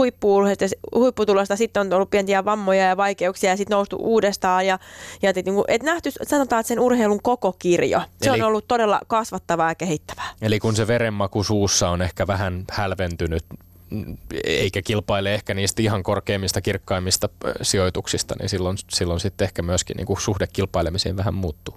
huipputulosta, sitten on ollut pieniä vammoja ja vaikeuksia ja sitten noustu uudestaan uudestaan ja, ja et, niin et nähty, sanotaan, että sen urheilun koko kirjo. Se Eli, on ollut todella kasvattavaa ja kehittävää. Eli kun se verenmaku suussa on ehkä vähän hälventynyt, eikä kilpaile ehkä niistä ihan korkeimmista, kirkkaimmista sijoituksista, niin silloin, silloin sitten ehkä myöskin niin kuin suhde kilpailemiseen vähän muuttuu.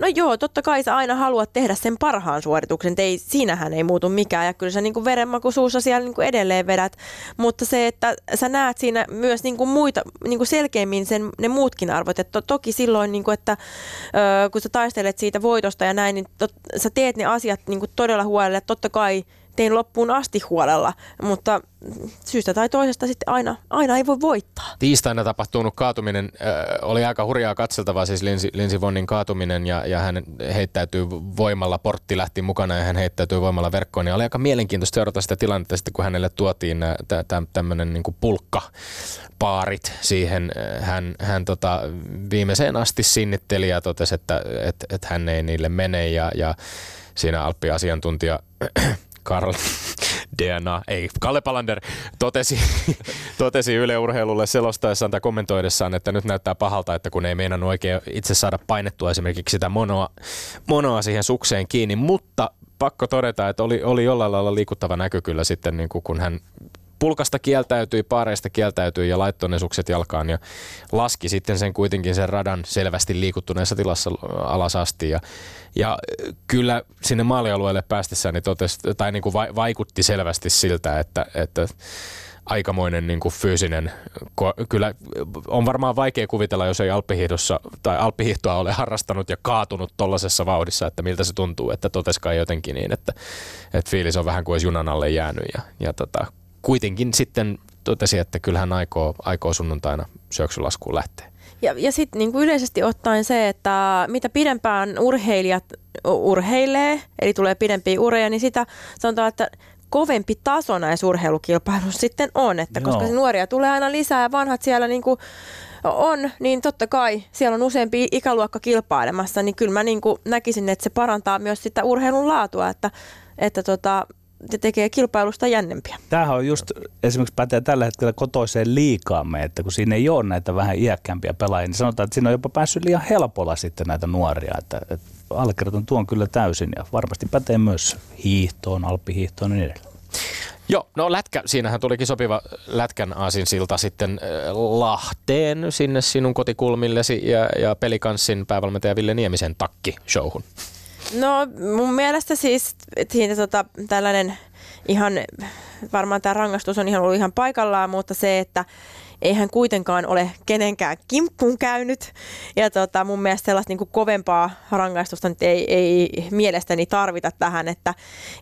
No joo, totta kai sä aina haluat tehdä sen parhaan suorituksen, ei, siinähän ei muutu mikään ja kyllä sä niin verenmaku suussa siellä niin kuin edelleen vedät, mutta se, että sä näet siinä myös niin kuin muita, niin kuin selkeämmin sen, ne muutkin arvot, että to, toki silloin, niin kuin, että ö, kun sä taistelet siitä voitosta ja näin, niin tot, sä teet ne asiat niin kuin todella huolella, totta kai tein loppuun asti huolella, mutta syystä tai toisesta sitten aina, aina ei voi voittaa. Tiistaina tapahtunut kaatuminen äh, oli aika hurjaa katseltavaa, siis Linsi, Vonnin kaatuminen ja, ja hän heittäytyy voimalla, portti lähti mukana ja hän heittäytyy voimalla verkkoon. Ja oli aika mielenkiintoista seurata sitä tilannetta sitten, kun hänelle tuotiin tämmöinen niin pulkka paarit siihen. Hän, hän tota, viimeiseen asti sinnitteli ja totesi, että et, et hän ei niille mene ja, ja siinä Alppi-asiantuntija Karl DNA, ei, Kalle Palander totesi, totesi Yle Urheilulle selostaessaan tai kommentoidessaan, että nyt näyttää pahalta, että kun ei meinannut oikein itse saada painettua esimerkiksi sitä monoa, monoa siihen sukseen kiinni, mutta pakko todeta, että oli, oli jollain lailla liikuttava näky kyllä sitten, niin kuin kun hän pulkasta kieltäytyi, paareista kieltäytyi ja laittoi ne sukset jalkaan ja laski sitten sen kuitenkin sen radan selvästi liikuttuneessa tilassa alas asti. Ja, ja kyllä sinne maalialueelle päästessään niin totesi, tai niin kuin vaikutti selvästi siltä, että, että aikamoinen niin kuin fyysinen, kyllä on varmaan vaikea kuvitella, jos ei alppihiihdossa tai alppihiihtoa ole harrastanut ja kaatunut tollaisessa vauhdissa, että miltä se tuntuu, että toteskaan jotenkin niin, että, että fiilis on vähän kuin olisi junan alle jäänyt ja, ja tota, kuitenkin sitten totesi, että kyllähän aikoo, aikoo sunnuntaina syöksylaskuun lähteä. Ja, ja sitten niin kuin yleisesti ottaen se, että mitä pidempään urheilijat urheilee, eli tulee pidempiä ureja, niin sitä sanotaan, että kovempi taso näissä urheilukilpailuissa sitten on, että koska se nuoria tulee aina lisää ja vanhat siellä niin kuin on, niin totta kai siellä on useampi ikäluokka kilpailemassa, niin kyllä mä niin kuin näkisin, että se parantaa myös sitä urheilun laatua, että, että tota, ja tekee kilpailusta jännempiä. Tämähän on just esimerkiksi pätee tällä hetkellä kotoiseen liikaamme, että kun siinä ei ole näitä vähän iäkkäämpiä pelaajia, niin sanotaan, että siinä on jopa päässyt liian helpolla sitten näitä nuoria. Että, että allekirjoitan tuon kyllä täysin ja varmasti pätee myös hiihtoon, alppihiihtoon ja niin edelleen. Joo, no lätkä, siinähän tulikin sopiva lätkän aasinsilta sitten äh, Lahteen sinne sinun kotikulmillesi ja, ja pelikanssin päävalmentaja Ville Niemisen takki showhun. No mun mielestä siis siinä tota, tällainen ihan, varmaan tämä rangaistus on ihan ollut ihan paikallaan, mutta se, että eihän kuitenkaan ole kenenkään kimppuun käynyt. Ja tota, mun mielestä sellaista niin kuin kovempaa rangaistusta nyt ei, ei mielestäni tarvita tähän, että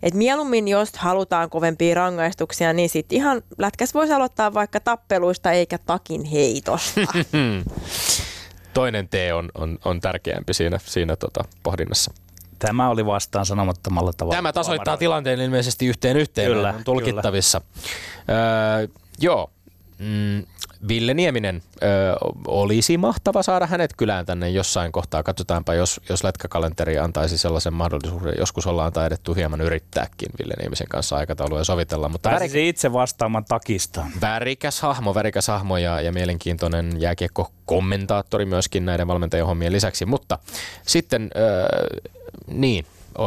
et mieluummin jos halutaan kovempia rangaistuksia, niin sitten ihan lätkäs voisi aloittaa vaikka tappeluista eikä takin heitosta. (laughs) Toinen tee on, on, on tärkeämpi siinä, siinä tota pohdinnassa. Tämä oli vastaan sanomattomalla tavalla. Tämä tasoittaa tilanteen ilmeisesti yhteen yhteen. Kyllä, on tulkittavissa. Kyllä. Öö, joo. Mm, Ville Nieminen, ö, olisi mahtava saada hänet kylään tänne jossain kohtaa. Katsotaanpa, jos, jos letkakalenteri antaisi sellaisen mahdollisuuden. Joskus ollaan taidettu hieman yrittääkin Ville Niemisen kanssa aikataulua ja sovitella. Mutta värik... itse vastaamaan takista. Värikäs hahmo, värikäs hahmo ja, ja mielenkiintoinen jääkiekko-kommentaattori myöskin näiden valmentajien hommien lisäksi. Mutta sitten, ö, niin,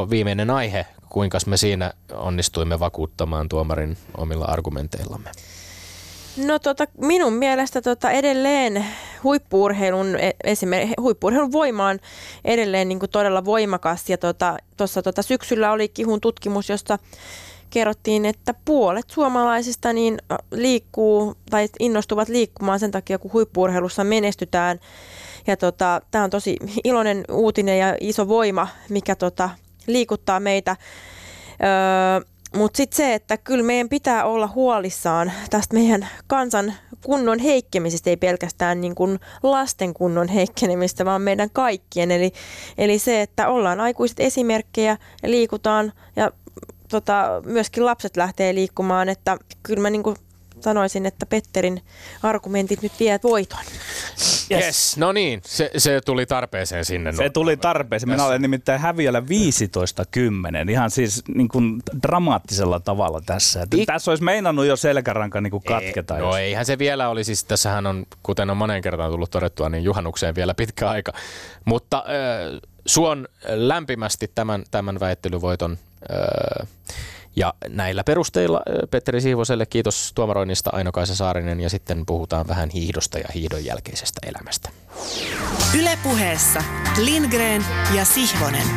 viimeinen aihe, kuinka me siinä onnistuimme vakuuttamaan tuomarin omilla argumenteillamme. No tota, minun mielestä tota, edelleen huippuurheilun, esimerkiksi huippuurheilun voima on edelleen niin kuin todella voimakas ja tuossa tota, tota, syksyllä oli Kihun tutkimus, josta kerrottiin, että puolet suomalaisista niin liikkuu tai innostuvat liikkumaan sen takia, kun huippuurheilussa menestytään. Ja tota, tämä on tosi iloinen uutinen ja iso voima, mikä tota, liikuttaa meitä. Öö, mutta sitten se, että kyllä meidän pitää olla huolissaan tästä meidän kansan kunnon heikkemisestä, ei pelkästään niin kuin lasten kunnon heikkenemistä, vaan meidän kaikkien. Eli, eli se, että ollaan aikuiset esimerkkejä liikutaan ja tota, myöskin lapset lähtee liikkumaan, että kyllä mä niin sanoisin, että Petterin argumentit nyt vie voiton. Yes. yes. No niin, se, se tuli tarpeeseen sinne. Se tuli tarpeeseen. Minä olen nimittäin häviöllä 15-10, ihan siis niin kuin dramaattisella tavalla tässä. Että Ik- tässä olisi meinannut jo selkäranka niin kuin katketa. Ei, no eihän se vielä oli, siis tässähän on, kuten on monen kertaan tullut todettua, niin juhannukseen vielä pitkä aika. Mutta äh, suon lämpimästi tämän, tämän väittelyvoiton. Äh, ja näillä perusteilla Petteri Siivoselle kiitos tuomaroinnista Aino-Kaisa Saarinen ja sitten puhutaan vähän hiihdosta ja hiihdon jälkeisestä elämästä. Ylepuheessa Lindgren ja Sihvonen.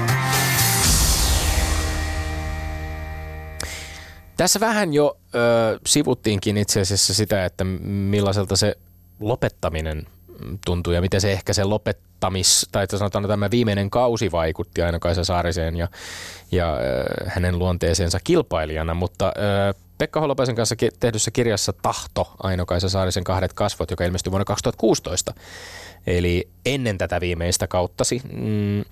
Tässä vähän jo ö, sivuttiinkin itse asiassa sitä, että millaiselta se lopettaminen tuntuu ja miten se ehkä se lopettamis, tai että sanotaan tämä viimeinen kausi vaikutti aina Kaisa Saariseen ja, ja äh, hänen luonteeseensa kilpailijana, mutta äh, Pekka Holopaisen kanssa tehdyssä kirjassa Tahto, Aino-Kaisa Saarisen kahdet kasvot, joka ilmestyi vuonna 2016, eli ennen tätä viimeistä kauttasi, mm,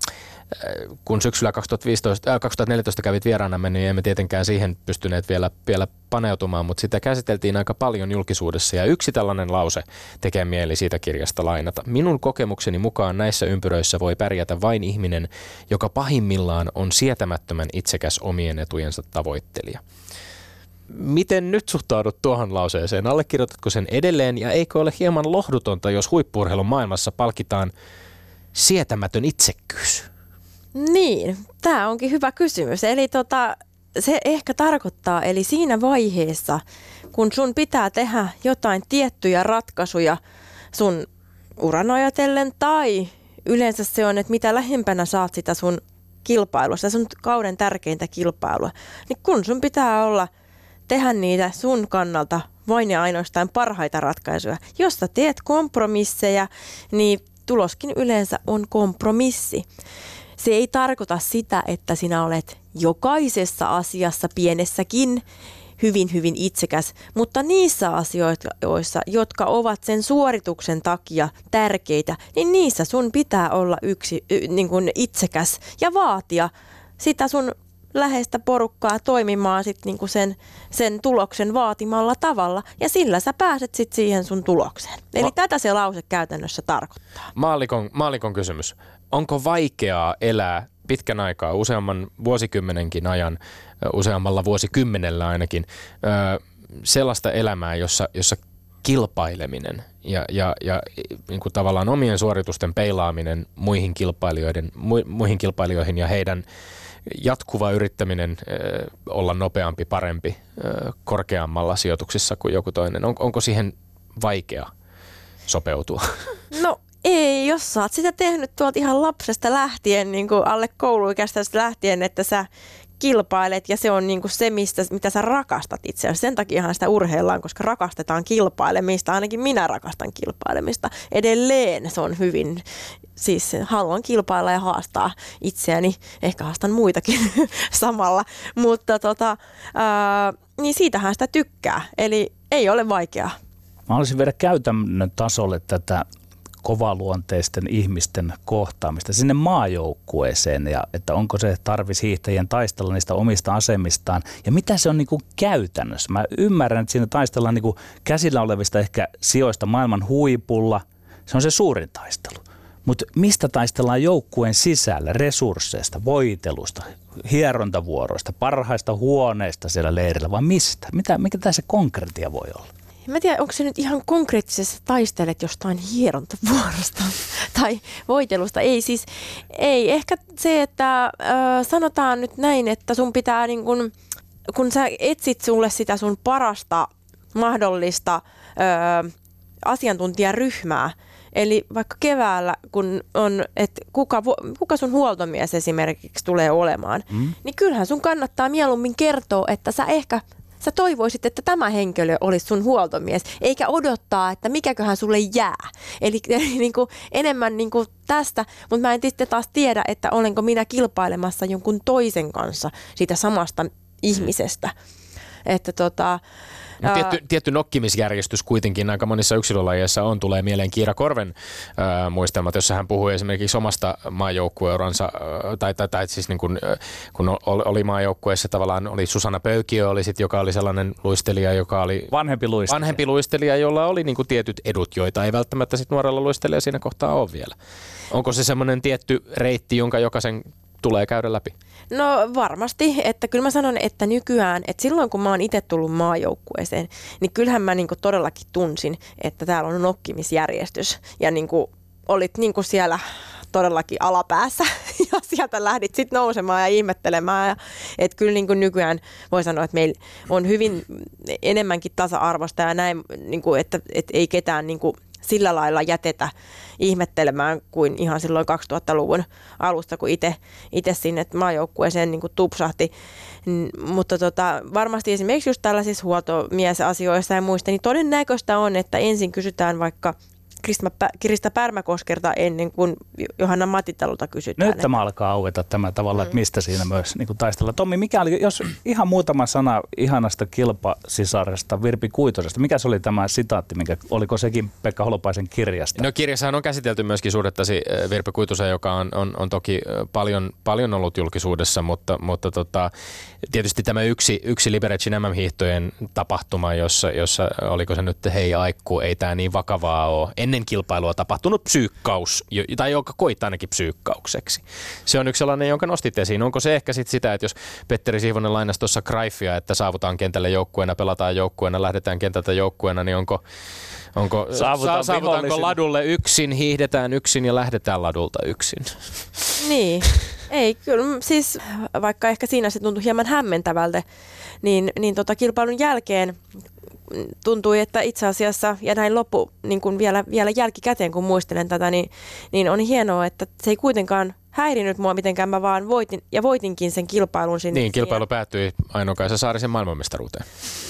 kun syksyllä 2015, äh, 2014 kävit vieraanamme, niin emme tietenkään siihen pystyneet vielä, vielä paneutumaan, mutta sitä käsiteltiin aika paljon julkisuudessa ja yksi tällainen lause tekee mieli siitä kirjasta lainata. Minun kokemukseni mukaan näissä ympyröissä voi pärjätä vain ihminen, joka pahimmillaan on sietämättömän itsekäs omien etujensa tavoittelija. Miten nyt suhtaudut tuohon lauseeseen? Allekirjoitatko sen edelleen ja eikö ole hieman lohdutonta, jos huippurheilun maailmassa palkitaan sietämätön itsekkyys? Niin, tämä onkin hyvä kysymys. Eli tota, se ehkä tarkoittaa, eli siinä vaiheessa, kun sun pitää tehdä jotain tiettyjä ratkaisuja sun uran ajatellen, tai yleensä se on, että mitä lähempänä saat sitä sun kilpailua, sitä sun kauden tärkeintä kilpailua, niin kun sun pitää olla tehdä niitä sun kannalta vain ja ainoastaan parhaita ratkaisuja. Jos sä teet kompromisseja, niin tuloskin yleensä on kompromissi. Se ei tarkoita sitä, että sinä olet jokaisessa asiassa pienessäkin hyvin, hyvin itsekäs, mutta niissä asioissa, jotka ovat sen suorituksen takia tärkeitä, niin niissä sun pitää olla yksi, niin kuin itsekäs ja vaatia sitä sun läheistä porukkaa toimimaan sit niinku sen, sen tuloksen vaatimalla tavalla ja sillä sä pääset sit siihen sun tulokseen. Eli Ma- tätä se lause käytännössä tarkoittaa. Maalikon, maalikon kysymys onko vaikeaa elää pitkän aikaa, useamman vuosikymmenenkin ajan, useammalla vuosikymmenellä ainakin, sellaista elämää, jossa, jossa kilpaileminen ja, ja, ja niin kuin tavallaan omien suoritusten peilaaminen muihin, kilpailijoiden, mu, muihin kilpailijoihin ja heidän jatkuva yrittäminen olla nopeampi, parempi, korkeammalla sijoituksissa kuin joku toinen. On, onko siihen vaikea sopeutua? No ei, jos sä oot sitä tehnyt tuolta ihan lapsesta lähtien, niin kuin alle kouluikäistä lähtien, että sä kilpailet ja se on niin kuin se, mistä, mitä sä rakastat itse asiassa. Sen takiahan sitä urheillaan, koska rakastetaan kilpailemista. Ainakin minä rakastan kilpailemista. Edelleen se on hyvin, siis haluan kilpailla ja haastaa itseäni. Ehkä haastan muitakin (laughs) samalla. Mutta tota, ää, niin siitähän sitä tykkää. Eli ei ole vaikeaa. Mä haluaisin viedä käytännön tasolle tätä kovaluonteisten ihmisten kohtaamista sinne maajoukkueeseen ja että onko se tarvis hiihtäjien taistella niistä omista asemistaan ja mitä se on niin kuin käytännössä. Mä ymmärrän, että siinä taistellaan niin kuin käsillä olevista ehkä sijoista maailman huipulla. Se on se suurin taistelu. Mutta mistä taistellaan joukkueen sisällä, resursseista, voitelusta, hierontavuoroista, parhaista huoneista siellä leirillä, vai mistä? Mitä, mikä tässä konkreettia voi olla? Mä tiedän, onko se nyt ihan konkreettisesti taistelet jostain hierontavuorosta (laughs) tai voitelusta. Ei siis, ei. Ehkä se, että äh, sanotaan nyt näin, että sun pitää niin kun, kun sä etsit sulle sitä sun parasta mahdollista äh, asiantuntijaryhmää, Eli vaikka keväällä, kun on, että kuka, kuka sun huoltomies esimerkiksi tulee olemaan, mm. niin kyllähän sun kannattaa mieluummin kertoa, että sä ehkä sä toivoisit, että tämä henkilö olisi sun huoltomies, eikä odottaa, että mikäköhän sulle jää. Eli, (laughs) eli niin kuin enemmän niin kuin tästä, mutta mä en sitten taas tiedä, että olenko minä kilpailemassa jonkun toisen kanssa siitä samasta ihmisestä. Että tota, No, tietty, tietty nokkimisjärjestys kuitenkin aika monissa yksilölajeissa on. Tulee mieleen Kiira Korven äh, muistelmat, jossa hän puhui esimerkiksi omasta maajoukkueuransa, tai, tai, tai siis niin kun, kun oli maajoukkueessa tavallaan oli Susanna Pöykiö, oli sit, joka oli sellainen luistelija, joka oli vanhempi luistelija, vanhempi luistelija jolla oli niin tietyt edut, joita ei välttämättä sit nuorella luistelijalla siinä kohtaa ole vielä. Onko se semmoinen tietty reitti, jonka jokaisen tulee käydä läpi? No varmasti, että kyllä mä sanon, että nykyään, että silloin kun mä oon itse tullut maajoukkueeseen, niin kyllähän mä niinku todellakin tunsin, että täällä on nokkimisjärjestys ja niinku olit niinku siellä todellakin alapäässä (laughs) ja sieltä lähdit sitten nousemaan ja ihmettelemään. Ja, että kyllä niin kuin nykyään voi sanoa, että meillä on hyvin enemmänkin tasa-arvosta ja näin, niin kuin, että, että ei ketään niin kuin sillä lailla jätetä ihmettelemään kuin ihan silloin 2000-luvun alusta, kun itse sinne maajoukkueeseen niin tupsahti. Mutta tota, varmasti esimerkiksi just tällaisissa huoltomiesasioissa ja muista, niin todennäköistä on, että ensin kysytään vaikka Kirista Pärmäkoskerta ennen kuin Johanna Matitalulta kysytään. Nyt tämä alkaa aueta tämä tavalla, mm. että mistä siinä myös niin kuin taistella. Tommi, mikä oli, jos ihan muutama sana ihanasta kilpasisaresta Virpi Kuitosesta, mikä se oli tämä sitaatti, mikä, oliko sekin Pekka Holopaisen kirjasta? No kirjassahan on käsitelty myöskin suhdettasi eh, Virpi Kuitosen, joka on, on, on toki eh, paljon, paljon ollut julkisuudessa, mutta, mutta tota, tietysti tämä yksi, yksi Liberecin MM-hiihtojen tapahtuma, jossa, jossa oliko se nyt hei aikku, ei tämä niin vakavaa ole. Ennen kilpailua tapahtunut psyykkaus, tai joka koittaa ainakin psyykkaukseksi. Se on yksi sellainen, jonka nostit esiin. Onko se ehkä sit sitä, että jos Petteri Siivonen lainasi tuossa Greifia, että saavutaan kentälle joukkueena, pelataan joukkueena, lähdetään kentältä joukkueena, niin onko Onko, Saavutaan saavutaanko ladulle yksin, hiihdetään yksin ja lähdetään ladulta yksin? Niin. (laughs) Ei, kyllä siis vaikka ehkä siinä se tuntui hieman hämmentävältä, niin, niin tota, kilpailun jälkeen tuntui, että itse asiassa, ja näin loppu niin kuin vielä, vielä jälkikäteen, kun muistelen tätä, niin, niin on hienoa, että se ei kuitenkaan häirinyt mua mitenkään, mä vaan voitin, ja voitinkin sen kilpailun sinne. Niin, kilpailu siihen. päättyi Aino-Kaisa Saarisen maailmanmestaruuteen.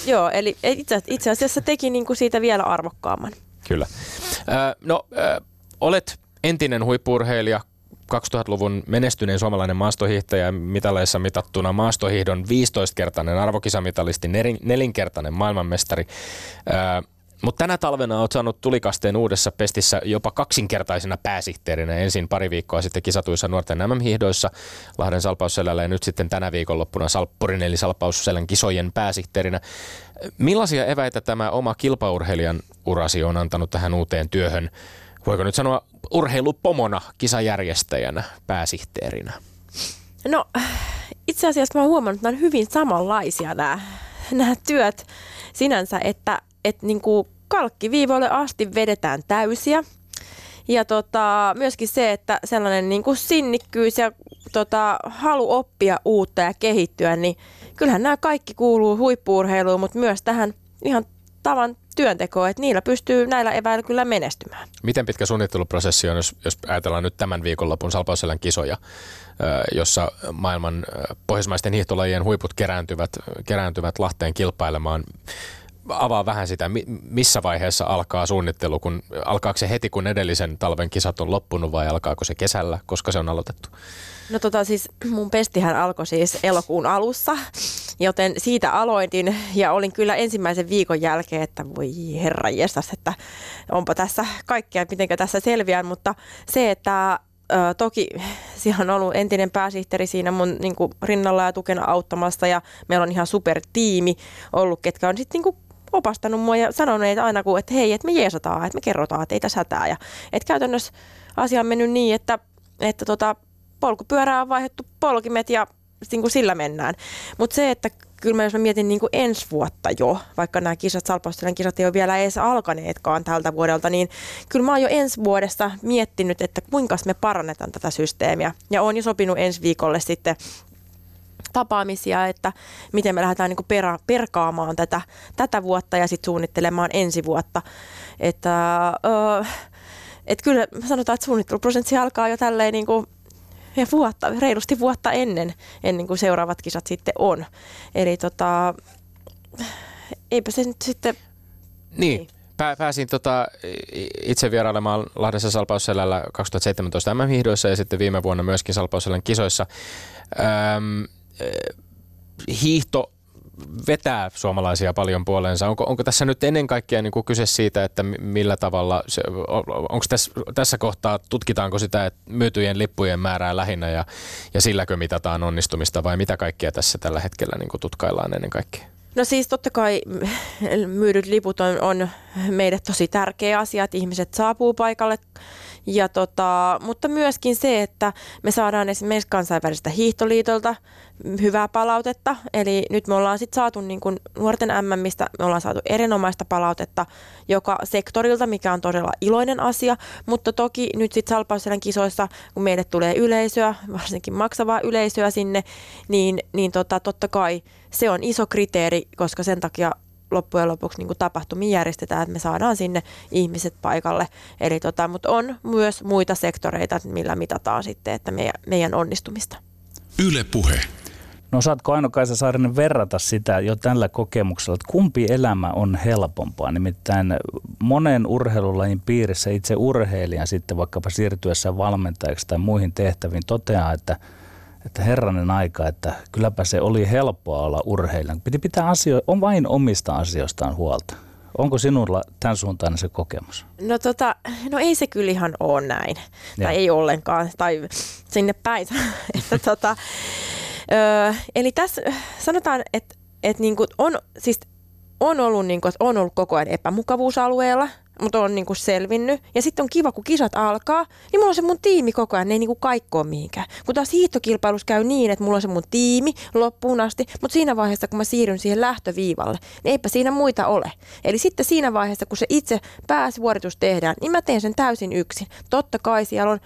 Joo, eli itse, itse asiassa teki niin kuin siitä vielä arvokkaamman. Kyllä. Äh, no, äh, olet entinen huippurheilija, 2000-luvun menestyneen suomalainen maastohiihtäjä mitaleissa mitattuna maastohiihdon 15-kertainen arvokisamitalisti, nelinkertainen maailmanmestari. mutta tänä talvena olet saanut tulikasteen uudessa pestissä jopa kaksinkertaisena pääsihteerinä ensin pari viikkoa sitten kisatuissa nuorten MM-hiihdoissa Lahden Salpausselällä ja nyt sitten tänä viikonloppuna Salppurin eli Salpausselän kisojen pääsihteerinä. Millaisia eväitä tämä oma kilpaurheilijan urasi on antanut tähän uuteen työhön? Voiko nyt sanoa urheilupomona, kisajärjestäjänä, pääsihteerinä? No itse asiassa mä oon huomannut, että nämä on hyvin samanlaisia nämä, nämä työt sinänsä, että, että niin kuin kalkkiviivoille asti vedetään täysiä. Ja tota, myöskin se, että sellainen niin kuin sinnikkyys ja tota, halu oppia uutta ja kehittyä, niin kyllähän nämä kaikki kuuluu huippuurheiluun, mutta myös tähän ihan tavan työntekoa, että niillä pystyy näillä eväillä kyllä menestymään. Miten pitkä suunnitteluprosessi on, jos, jos ajatellaan nyt tämän viikonlopun Salpausselän kisoja, jossa maailman pohjoismaisten hiihtolajien huiput kerääntyvät, kerääntyvät Lahteen kilpailemaan? Avaa vähän sitä, missä vaiheessa alkaa suunnittelu, kun alkaako se heti, kun edellisen talven kisat on loppunut vai alkaako se kesällä, koska se on aloitettu? No tota siis mun pestihän alkoi siis elokuun alussa, joten siitä aloitin ja olin kyllä ensimmäisen viikon jälkeen, että voi herra jestas, että onpa tässä kaikkea, miten tässä selviän, mutta se, että toki siellä on ollut entinen pääsihteeri siinä mun niin kuin, rinnalla ja tukena auttamassa ja meillä on ihan super tiimi ollut, ketkä on sitten niin opastanut mua ja sanonut aina, kun, että hei, että me jeesataan, että me kerrotaan, että ei tässä hätää. Ja, että käytännössä asia on mennyt niin, että, että tota, polkupyörää on vaihdettu polkimet ja niin kuin sillä mennään. Mutta se, että kyllä mä, jos mä mietin niin kuin ensi vuotta jo, vaikka nämä kisat, Salpaustelen kisat ei ole vielä edes alkaneetkaan tältä vuodelta, niin kyllä mä oon jo ensi vuodesta miettinyt, että kuinka me parannetaan tätä systeemiä. Ja oon jo sopinut ensi viikolle sitten tapaamisia, että miten me lähdetään niin pera, perkaamaan tätä, tätä vuotta ja sitten suunnittelemaan ensi vuotta. Että, öö, et kyllä sanotaan, että suunnitteluprosessi alkaa jo tälleen niin kuin ja vuotta, reilusti vuotta ennen, ennen kuin seuraavat kisat sitten on. Eli tota, eipä se nyt sitten... Niin. niin. Pää, pääsin tota, itse vierailemaan Lahdessa Salpausselällä 2017 MM-hiihdoissa ja sitten viime vuonna myöskin Salpausselän kisoissa. Öm, hiihto vetää suomalaisia paljon puoleensa. Onko, onko tässä nyt ennen kaikkea niin kuin kyse siitä, että millä tavalla, se, onko tässä, tässä kohtaa, tutkitaanko sitä että myytyjen lippujen määrää lähinnä ja, ja silläkö mitataan onnistumista vai mitä kaikkea tässä tällä hetkellä niin kuin tutkaillaan ennen kaikkea? No siis totta kai myydyt liput on, on meille tosi tärkeä asia, että ihmiset saapuu paikalle ja tota, mutta myöskin se, että me saadaan esimerkiksi kansainvälistä hiihtoliitolta hyvää palautetta. Eli nyt me ollaan sitten saatu niin kuin nuorten MMistä, me ollaan saatu erinomaista palautetta joka sektorilta, mikä on todella iloinen asia. Mutta toki nyt sitten Salpausselän kisoissa, kun meille tulee yleisöä, varsinkin maksavaa yleisöä sinne, niin, niin tota, totta kai se on iso kriteeri, koska sen takia loppujen lopuksi niin tapahtumia järjestetään, että me saadaan sinne ihmiset paikalle. Eli tota, mutta on myös muita sektoreita, millä mitataan sitten, että meidän, meidän onnistumista. Yle Puhe. No saatko Aino-Kaisa Saarinen verrata sitä jo tällä kokemuksella, että kumpi elämä on helpompaa? Nimittäin monen urheilulajin piirissä itse urheilijan sitten vaikkapa siirtyessä valmentajaksi tai muihin tehtäviin toteaa, että – että herranen aika, että kylläpä se oli helppoa olla urheilijan. Piti pitää asio- on vain omista asioistaan huolta. Onko sinulla tämän suuntainen se kokemus? No, tota, no ei se kyllä ihan ole näin. Ja. Tai ei ollenkaan. Tai sinne päin. (laughs) että, tota, ö, eli tässä sanotaan, että, että niin kuin on, siis on ollut, niin kuin, että on ollut koko ajan epämukavuusalueella – mutta on niinku selvinnyt. Ja sitten on kiva, kun kisat alkaa, niin mulla on se mun tiimi koko ajan, ne ei niinku kaikkoa mihinkään. Kun taas hiihtokilpailussa käy niin, että mulla on se mun tiimi loppuun asti, mutta siinä vaiheessa, kun mä siirryn siihen lähtöviivalle, niin eipä siinä muita ole. Eli sitten siinä vaiheessa, kun se itse pääsuoritus tehdään, niin mä teen sen täysin yksin. Totta kai siellä on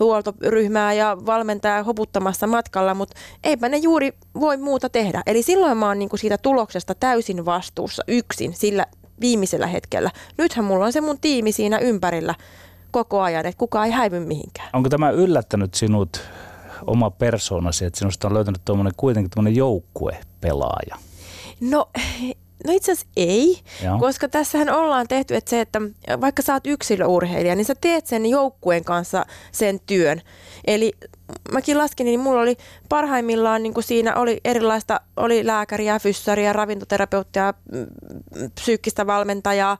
huoltoryhmää ja valmentaja hoputtamassa matkalla, mutta eipä ne juuri voi muuta tehdä. Eli silloin mä oon niinku siitä tuloksesta täysin vastuussa yksin sillä viimeisellä hetkellä. Nythän mulla on se mun tiimi siinä ympärillä koko ajan, että kukaan ei häivy mihinkään. Onko tämä yllättänyt sinut oma persoonasi, että sinusta on löytänyt tuommoinen kuitenkin tuommoinen joukkuepelaaja? No No itse asiassa ei, Joo. koska tässähän ollaan tehty, että se, että vaikka sä oot yksilöurheilija, niin sä teet sen joukkueen kanssa sen työn. Eli mäkin laskin, niin mulla oli parhaimmillaan niin kuin siinä oli erilaista, oli lääkäriä, fyssaria, ravintoterapeuttia, mm, psyykkistä valmentajaa,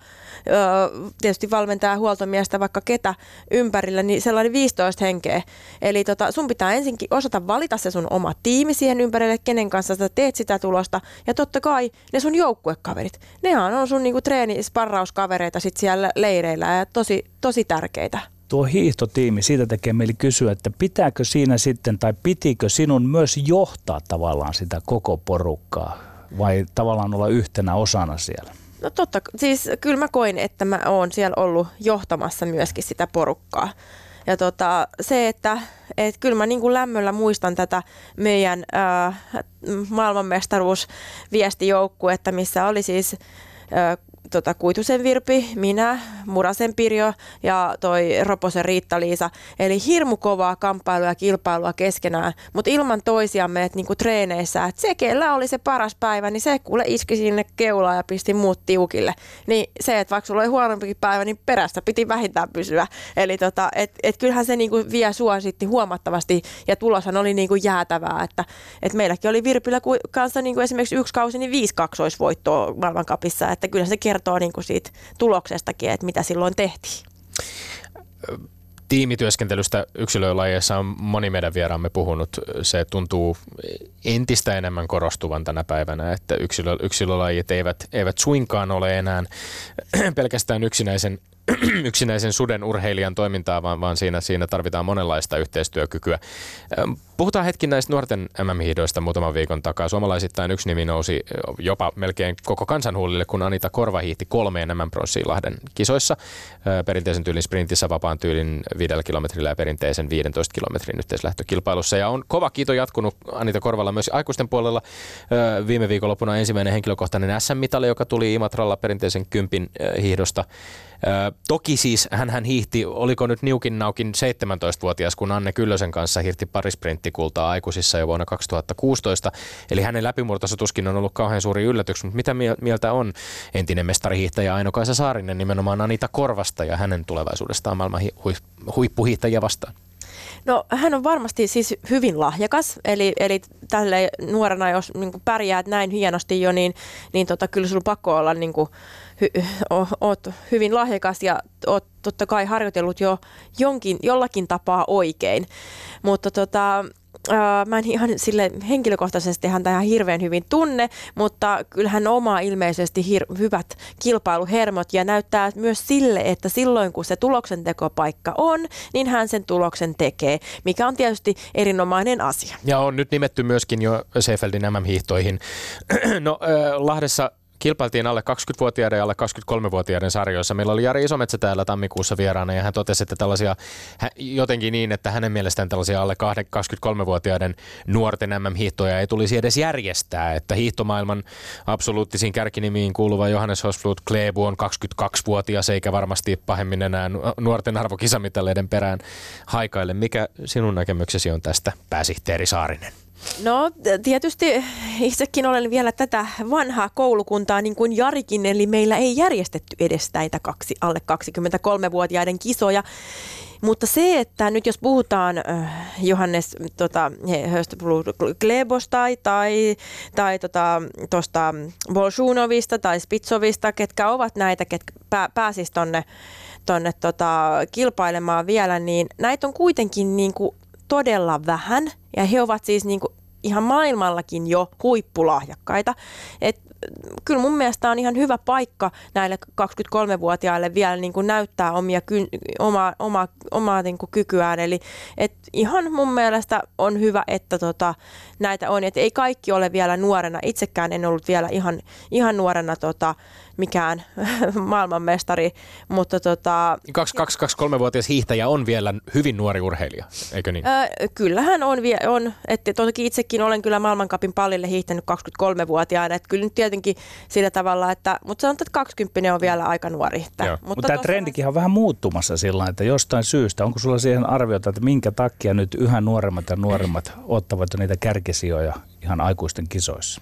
tietysti valmentajaa, huoltomiestä, vaikka ketä ympärillä, niin sellainen 15 henkeä. Eli tota, sun pitää ensinkin osata valita se sun oma tiimi siihen ympärille, kenen kanssa sä teet sitä tulosta. Ja totta kai ne sun joukkuekaverit, nehän on sun niinku treeni, sparrauskavereita sit siellä leireillä ja tosi, tosi tärkeitä tuo hiihtotiimi, siitä tekee mieli kysyä, että pitääkö siinä sitten tai pitikö sinun myös johtaa tavallaan sitä koko porukkaa vai tavallaan olla yhtenä osana siellä? No totta, siis kyllä mä koin, että mä oon siellä ollut johtamassa myöskin sitä porukkaa. Ja tota, se, että et kyllä mä niin kuin lämmöllä muistan tätä meidän äh, maailmanmestaruusviestijoukkuetta, missä oli siis äh, tota, Kuitusen Virpi, minä, Murasen Pirjo ja toi Roposen Riitta-Liisa. Eli hirmu kovaa kamppailua ja kilpailua keskenään, mutta ilman toisiamme, että niinku treeneissä, että se, kellä oli se paras päivä, niin se kuule iski sinne keulaa ja pisti muut tiukille. Niin se, että vaikka sulla oli huonompikin päivä, niin perästä piti vähintään pysyä. Eli tota, et, et kyllähän se niinku vie sua sitten huomattavasti ja tuloshan oli niinku jäätävää, että et meilläkin oli Virpillä kanssa niinku esimerkiksi yksi kausi, niin viisi kaksoisvoittoa maailmankapissa, että kyllä se kertoo kertoo niin kuin siitä tuloksestakin, että mitä silloin tehtiin. Tiimityöskentelystä yksilölajeissa on moni meidän vieraamme puhunut. Se tuntuu entistä enemmän korostuvan tänä päivänä, että yksilö, yksilölajit eivät, eivät suinkaan ole enää (clears throat) pelkästään yksinäisen (clears throat) yksinäisen suden urheilijan toimintaa, vaan, vaan siinä, siinä tarvitaan monenlaista yhteistyökykyä. Puhutaan hetki näistä nuorten MM-hiidoista muutaman viikon takaa. Suomalaisittain yksi nimi nousi jopa melkein koko kansanhuulille, kun Anita Korva hiihti kolmeen mm Lahden kisoissa. Perinteisen tyylin sprintissä, vapaan tyylin viidellä kilometrillä ja perinteisen 15 kilometrin yhteislähtökilpailussa. Ja on kova kiito jatkunut Anita Korvalla myös aikuisten puolella. Viime viikonloppuna ensimmäinen henkilökohtainen SM-mitali, joka tuli Imatralla perinteisen kympin hiihdosta. toki siis hän hiihti, oliko nyt niukin naukin 17-vuotias, kun Anne Kyllösen kanssa hiihti pari sprinttikultaa aikuisissa jo vuonna 2016. Eli hänen läpimurtonsa tuskin on ollut kauhean suuri yllätys, mutta mitä mieltä on entinen mestarihiihtäjä Aino-Kaisa Saarinen nimenomaan Anita Korvasta ja hänen tulevaisuudestaan maailman hu- huippuhiihtäjiä vastaan? No hän on varmasti siis hyvin lahjakas, eli, eli tälle nuorena, jos niin pärjäät näin hienosti jo, niin, niin tota, kyllä sulla pakko olla niin kuin, hy, oot hyvin lahjakas ja oot totta kai harjoitellut jo jonkin, jollakin tapaa oikein. Mutta tota, mä en ihan sille henkilökohtaisesti häntä ihan hirveän hyvin tunne, mutta kyllähän oma ilmeisesti hir- hyvät kilpailuhermot ja näyttää myös sille, että silloin kun se tuloksentekopaikka on, niin hän sen tuloksen tekee, mikä on tietysti erinomainen asia. Ja on nyt nimetty myöskin jo Seifeldin MM-hiihtoihin. (clears throat) no Lahdessa kilpailtiin alle 20-vuotiaiden ja alle 23-vuotiaiden sarjoissa. Meillä oli Jari Isometsä täällä tammikuussa vieraana ja hän totesi, että tällaisia jotenkin niin, että hänen mielestään tällaisia alle 23-vuotiaiden nuorten MM-hiihtoja ei tulisi edes järjestää. Että hiihtomaailman absoluuttisiin kärkinimiin kuuluva Johannes Hosflut Klebu on 22-vuotias eikä varmasti pahemmin enää nuorten arvokisamitaleiden perään haikaille. Mikä sinun näkemyksesi on tästä, pääsihteeri Saarinen? No tietysti itsekin olen vielä tätä vanhaa koulukuntaa niin kuin Jarikin, eli meillä ei järjestetty edes näitä kaksi, alle 23-vuotiaiden kisoja. Mutta se, että nyt jos puhutaan Johannes tota, Klebosta tai, tai, tota, tosta Bolshunovista tai Spitsovista, ketkä ovat näitä, ketkä pää, pääsisi tonne, tonne tota, kilpailemaan vielä, niin näitä on kuitenkin niin kuin todella vähän ja he ovat siis niin kuin ihan maailmallakin jo huippulahjakkaita. Et kyllä mun mielestä on ihan hyvä paikka näille 23-vuotiaille vielä niin kuin näyttää omia, oma, oma, omaa niin kuin kykyään. Eli et ihan mun mielestä on hyvä, että tota, näitä on. Et ei kaikki ole vielä nuorena. Itsekään en ollut vielä ihan, ihan nuorena tota, mikään (laughs) maailmanmestari, mutta tota... 22-23-vuotias hiihtäjä on vielä hyvin nuori urheilija, eikö niin? Öö, kyllähän on, vie, on että toki itsekin olen kyllä maailmankapin pallille hiihtänyt 23-vuotiaana, että kyllä nyt tietenkin sillä tavalla, että, mutta sanotaan, että 20 on vielä aika nuori. Että, mutta, mutta tämä trendikin on vähän muuttumassa sillä että jostain syystä, onko sulla siihen arviota, että minkä takia nyt yhä nuoremmat ja nuoremmat ottavat niitä kärkisijoja ihan aikuisten kisoissa?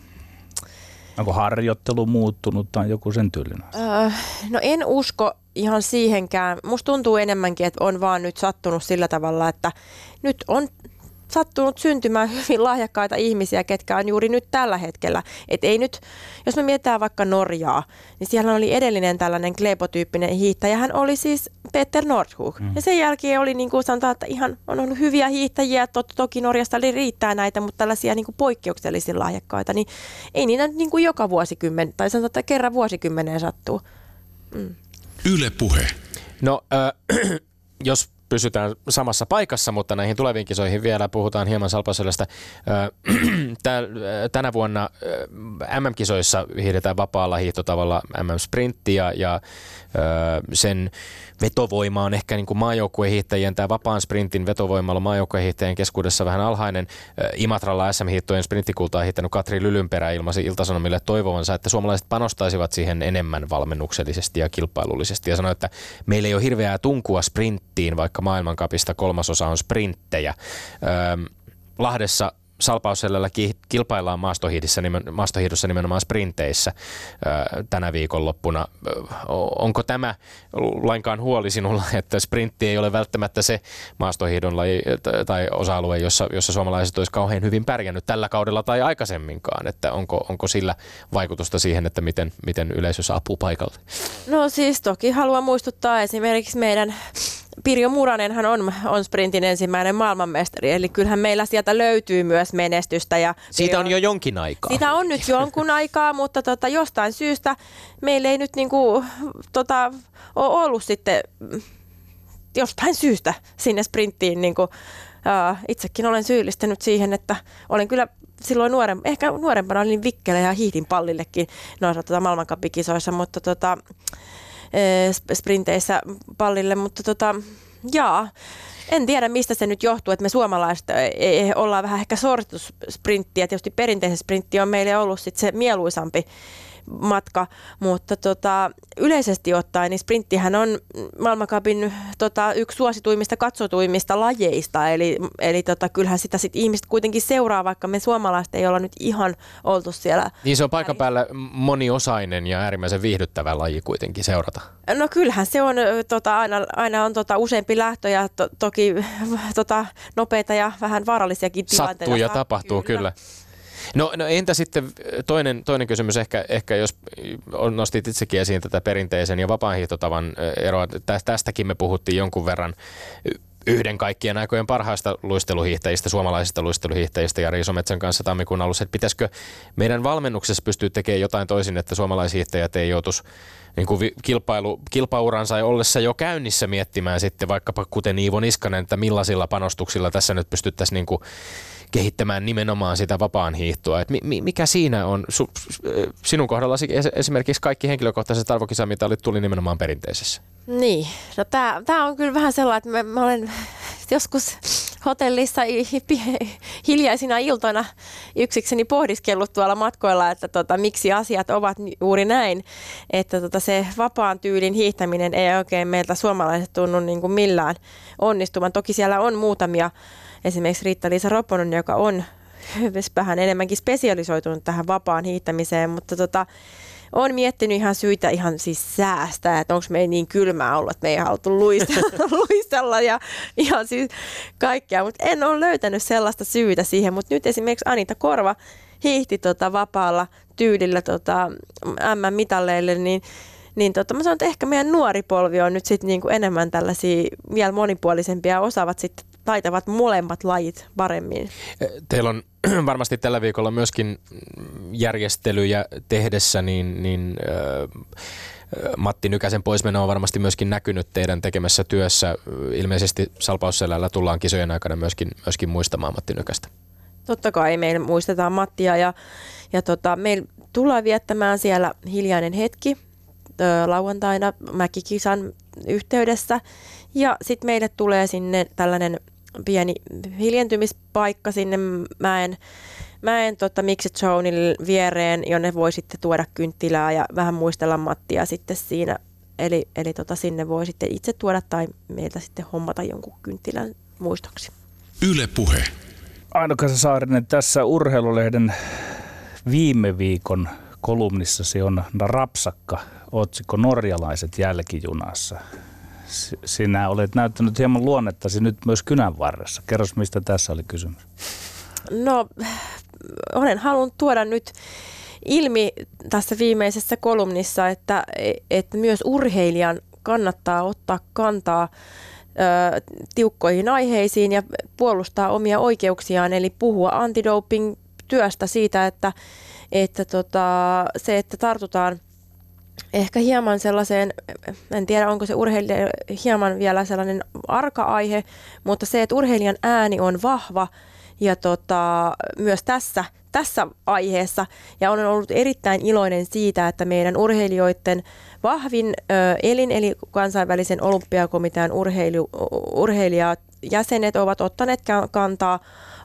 Onko harjoittelu muuttunut tai joku sen tyylinen? Öö, no en usko ihan siihenkään. Musta tuntuu enemmänkin, että on vaan nyt sattunut sillä tavalla, että nyt on sattunut syntymään hyvin lahjakkaita ihmisiä, ketkä on juuri nyt tällä hetkellä. Et ei nyt, jos me mietitään vaikka Norjaa, niin siellä oli edellinen tällainen Klebo-tyyppinen hiihtäjä. Hän oli siis Peter Nordhug. Mm. Ja sen jälkeen oli niin kuin sanotaan, että ihan on ollut hyviä hiihtäjiä. Tot, toki Norjasta oli riittää näitä, mutta tällaisia niin kuin poikkeuksellisia lahjakkaita, niin ei niitä niin kuin joka vuosikymmen, tai sanotaan, että kerran vuosikymmeneen sattuu. Mm. Yle puhe. No, äh, (clears throat) jos pysytään samassa paikassa, mutta näihin tuleviin kisoihin vielä puhutaan hieman Salpaselästä. (clears throat) Tänä vuonna MM-kisoissa hiidetään vapaalla hiihtotavalla MM-sprintti ja, sen vetovoima on ehkä niin kuin maajoukkuehiihtäjien, tämä vapaan sprintin vetovoima on maajoukkuehiihtäjien keskuudessa vähän alhainen. Imatralla SM-hiihtojen sprinttikultaa hiihtänyt Katri Lylynperä ilmaisi Iltasanomille toivovansa, että suomalaiset panostaisivat siihen enemmän valmennuksellisesti ja kilpailullisesti ja sanoi, että meillä ei ole hirveää tunkua sprinttiin, vaikka maailmankapista kolmasosa on sprinttejä. Lahdessa Salpausselällä kilpaillaan maastohiidossa, maastohiidossa nimenomaan sprinteissä tänä viikonloppuna. Onko tämä lainkaan huoli sinulla, (laughs) että sprintti ei ole välttämättä se maastohiidon laji tai osa-alue, jossa, jossa suomalaiset olisi kauhean hyvin pärjännyt tällä kaudella tai aikaisemminkaan, että onko, onko sillä vaikutusta siihen, että miten, miten yleisö saapuu paikalle? No siis toki haluan muistuttaa esimerkiksi meidän Pirjo Muranenhan on, on sprintin ensimmäinen maailmanmestari, eli kyllähän meillä sieltä löytyy myös menestystä. Ja Siitä on jo jonkin aikaa. Siitä on nyt jonkun aikaa, mutta tota, jostain syystä meillä ei nyt niinku, tota, ole ollut sitten jostain syystä sinne sprinttiin. Niinku, uh, itsekin olen syyllistänyt siihen, että olen kyllä silloin nuoren, ehkä nuorempana olin vikkelä ja hiitin pallillekin noissa tota, maailmankappikisoissa, mutta tota, sprinteissä pallille, mutta tota, jaa, en tiedä mistä se nyt johtuu, että me suomalaiset ei, ollaan vähän ehkä sortusprinttiä. Tietysti perinteisen sprintti on meille ollut sit se mieluisampi matka, mutta tota, yleisesti ottaen niin sprinttihän on maailmankapin tota, yksi suosituimmista katsotuimmista lajeista, eli, eli tota, kyllähän sitä sit ihmiset kuitenkin seuraa, vaikka me suomalaiset ei olla nyt ihan oltu siellä. Niin se on paikan päällä moniosainen ja äärimmäisen viihdyttävä laji kuitenkin seurata. No kyllähän se on, tota, aina, aina on tota, useampi lähtö ja to, toki tota, nopeita ja vähän vaarallisiakin tilanteita. Sattuu ja tapahtuu, kyllä. kyllä. No, no entä sitten toinen, toinen kysymys ehkä, ehkä, jos nostit itsekin esiin tätä perinteisen ja vapaanhiihtotavan eroa. Tästäkin me puhuttiin jonkun verran yhden kaikkien aikojen parhaista luisteluhiihtäjistä, suomalaisista luisteluhiihtäjistä ja Riisometsän kanssa tammikuun alussa, että pitäisikö meidän valmennuksessa pystyä tekemään jotain toisin, että suomalaishiihtäjät ei joutuisi niin kuin kilpailu, kilpauransa ollessa jo käynnissä miettimään sitten vaikkapa kuten Iivo Niskanen, että millaisilla panostuksilla tässä nyt pystyttäisiin niin kuin kehittämään nimenomaan sitä vapaan hiihtoa. Et mikä siinä on? Su, sinun kohdallasi esimerkiksi kaikki henkilökohtaiset arvokisamitallit tuli nimenomaan perinteisessä. Niin, no tämä on kyllä vähän sellainen, että mä, mä olen joskus hotellissa hiljaisina iltoina yksikseni pohdiskellut tuolla matkoilla, että tota, miksi asiat ovat juuri näin, että tota, se vapaan tyylin hiihtäminen ei oikein meiltä suomalaiset tunnu niin kuin millään onnistuvan. Toki siellä on muutamia esimerkiksi Riitta-Liisa Ropponen, joka on vähän enemmänkin spesialisoitunut tähän vapaan hiihtämiseen, mutta tota, on miettinyt ihan syitä ihan siis säästää, että onko me niin kylmää ollut, että me ei haluttu luistella, (laughs) luistella ja ihan siis kaikkea, mutta en ole löytänyt sellaista syytä siihen, mutta nyt esimerkiksi Anita Korva hiihti tota vapaalla tyylillä tota M-mitalleille, niin niin tota, mä sanon, että ehkä meidän nuori polvi on nyt sitten niinku enemmän tällaisia vielä monipuolisempia ja osaavat sitten taitavat molemmat lajit paremmin. Teillä on (clears throat) varmasti tällä viikolla myöskin järjestelyjä tehdessä, niin, niin äh, Matti Nykäsen poismeno on varmasti myöskin näkynyt teidän tekemässä työssä. Ilmeisesti Salpausselällä tullaan kisojen aikana myöskin, myöskin muistamaan Matti Nykästä. Totta kai meillä muistetaan Mattia ja, ja tota, meillä tullaan viettämään siellä hiljainen hetki lauantaina Mäkikisan yhteydessä. Ja sitten meille tulee sinne tällainen pieni hiljentymispaikka sinne mäen, mäen tota, Mixed Zonein viereen, jonne voi sitten tuoda kynttilää ja vähän muistella Mattia sitten siinä. Eli, eli tota, sinne voi sitten itse tuoda tai meiltä sitten hommata jonkun kynttilän muistoksi. Yle Puhe. Aino-Kasa Saarinen, tässä urheilulehden viime viikon kolumnissasi on rapsakka otsikko Norjalaiset jälkijunassa sinä olet näyttänyt hieman luonnettasi nyt myös kynän varressa. Kerros, mistä tässä oli kysymys? No, olen halunnut tuoda nyt ilmi tässä viimeisessä kolumnissa, että, että myös urheilijan kannattaa ottaa kantaa ö, tiukkoihin aiheisiin ja puolustaa omia oikeuksiaan, eli puhua antidoping työstä siitä, että, että tota, se, että tartutaan ehkä hieman sellaiseen, en tiedä onko se urheilija hieman vielä sellainen arka-aihe, mutta se, että urheilijan ääni on vahva ja tota, myös tässä, tässä aiheessa. Ja olen ollut erittäin iloinen siitä, että meidän urheilijoiden vahvin ö, elin, eli kansainvälisen olympiakomitean urheilu, urheilijat, jäsenet ovat ottaneet kantaa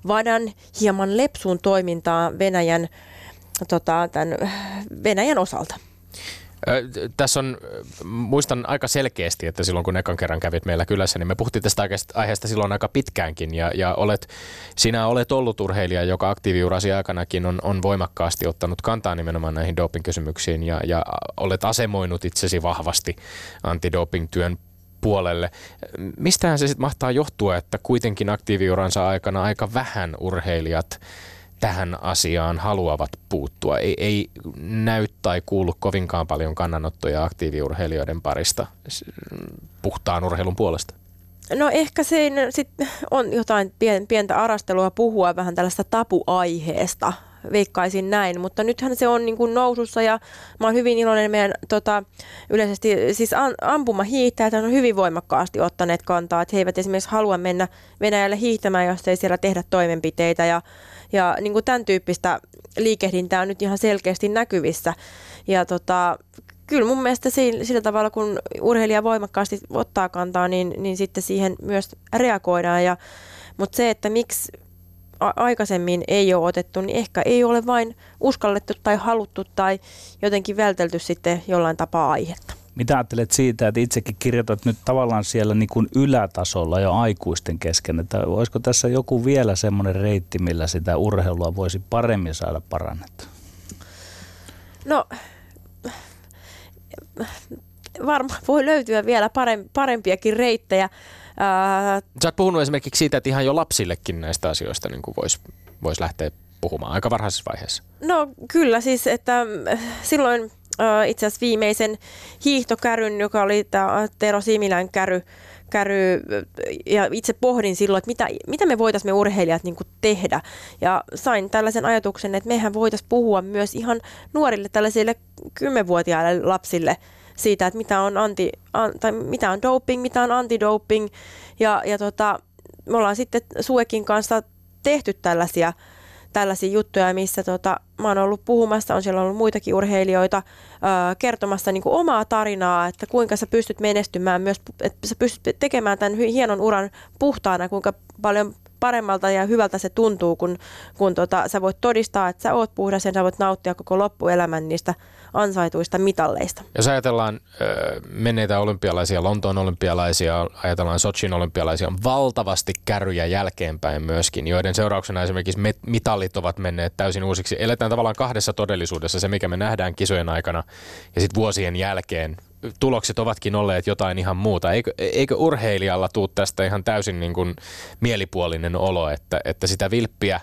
VADAN hieman lepsuun toimintaa Venäjän, tota, tämän Venäjän osalta. Tässä on, muistan aika selkeästi, että silloin kun ekan kerran kävit meillä kylässä, niin me puhuttiin tästä aiheesta silloin aika pitkäänkin. Ja, ja olet, sinä olet ollut urheilija, joka aktiiviurasi aikanakin on, on voimakkaasti ottanut kantaa nimenomaan näihin doping-kysymyksiin ja, ja olet asemoinut itsesi vahvasti antidoping-työn puolelle. Mistähän se sitten mahtaa johtua, että kuitenkin aktiiviuransa aikana aika vähän urheilijat tähän asiaan haluavat puuttua. Ei, ei näy tai kuulu kovinkaan paljon kannanottoja aktiiviurheilijoiden parista puhtaan urheilun puolesta. No ehkä se sit on jotain pientä arastelua puhua vähän tällaista tapuaiheesta, veikkaisin näin, mutta nythän se on niin kuin nousussa ja mä oon hyvin iloinen meidän tota, yleisesti, siis ampumahiihtäjät on hyvin voimakkaasti ottaneet kantaa, että he eivät esimerkiksi halua mennä Venäjälle hiihtämään, jos ei siellä tehdä toimenpiteitä ja ja niin kuin tämän tyyppistä liikehdintää on nyt ihan selkeästi näkyvissä. Ja tota, kyllä mun mielestä sillä, tavalla, kun urheilija voimakkaasti ottaa kantaa, niin, niin sitten siihen myös reagoidaan. Ja, mutta se, että miksi aikaisemmin ei ole otettu, niin ehkä ei ole vain uskallettu tai haluttu tai jotenkin vältelty sitten jollain tapaa aihetta. Mitä ajattelet siitä, että itsekin kirjoitat nyt tavallaan siellä niin kuin ylätasolla jo aikuisten kesken, että olisiko tässä joku vielä semmoinen reitti, millä sitä urheilua voisi paremmin saada parannettua? No, varmaan voi löytyä vielä parempiakin reittejä. Sä oot puhunut esimerkiksi siitä, että ihan jo lapsillekin näistä asioista niin voisi vois lähteä puhumaan aika varhaisessa vaiheessa. No kyllä siis, että silloin itse asiassa viimeisen hiihtokäryn, joka oli tämä Tero Similän käry, käry, ja itse pohdin silloin, että mitä, mitä me voitaisiin me urheilijat niin tehdä. Ja sain tällaisen ajatuksen, että mehän voitaisiin puhua myös ihan nuorille tällaisille kymmenvuotiaille lapsille siitä, että mitä on, anti, an, tai mitä on doping, mitä on antidoping. Ja, ja tota, me ollaan sitten Suekin kanssa tehty tällaisia tällaisia juttuja, missä tota, mä oon ollut puhumassa, on siellä ollut muitakin urheilijoita ää, kertomassa niin kuin omaa tarinaa, että kuinka sä pystyt menestymään myös, että sä pystyt tekemään tämän hienon uran puhtaana, kuinka paljon paremmalta ja hyvältä se tuntuu, kun, kun tota, sä voit todistaa, että sä oot puhdas ja sä voit nauttia koko loppuelämän niistä ansaituista mitalleista. Jos ajatellaan menneitä olympialaisia, Lontoon olympialaisia, ajatellaan Sochin olympialaisia, on valtavasti kärryjä jälkeenpäin myöskin, joiden seurauksena esimerkiksi mitallit ovat menneet täysin uusiksi. Eletään tavallaan kahdessa todellisuudessa, se mikä me nähdään kisojen aikana ja sitten vuosien jälkeen tulokset ovatkin olleet jotain ihan muuta. Eikö, eikö urheilijalla tuu tästä ihan täysin niin kuin mielipuolinen olo, että, että sitä vilppiä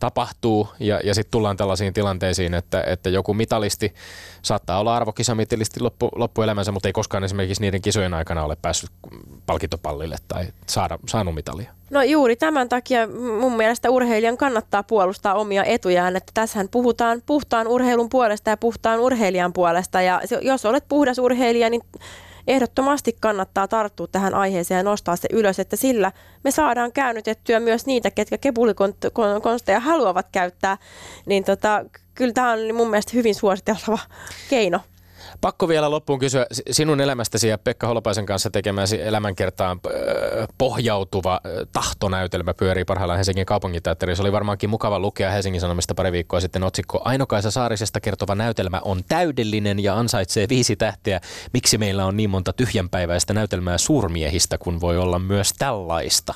tapahtuu ja, ja sitten tullaan tällaisiin tilanteisiin, että, että joku mitalisti saattaa olla arvokisamitalisti loppu, loppuelämänsä, mutta ei koskaan esimerkiksi niiden kisojen aikana ole päässyt palkintopallille tai saada, saanut mitalia. No juuri tämän takia mun mielestä urheilijan kannattaa puolustaa omia etujaan, että tässähän puhutaan puhtaan urheilun puolesta ja puhtaan urheilijan puolesta ja jos olet puhdas urheilija, niin ehdottomasti kannattaa tarttua tähän aiheeseen ja nostaa se ylös, että sillä me saadaan käännytettyä myös niitä, ketkä kepulikonsteja haluavat käyttää, niin tota, kyllä tämä on mun mielestä hyvin suositeltava keino. Pakko vielä loppuun kysyä sinun elämästäsi ja Pekka Holopaisen kanssa tekemäsi elämänkertaan pohjautuva tahtonäytelmä pyörii parhaillaan Helsingin kaupunginteatterissa. Oli varmaankin mukava lukea Helsingin Sanomista pari viikkoa sitten otsikko Ainokaisa Saarisesta kertova näytelmä on täydellinen ja ansaitsee viisi tähteä. Miksi meillä on niin monta tyhjänpäiväistä näytelmää suurmiehistä, kun voi olla myös tällaista?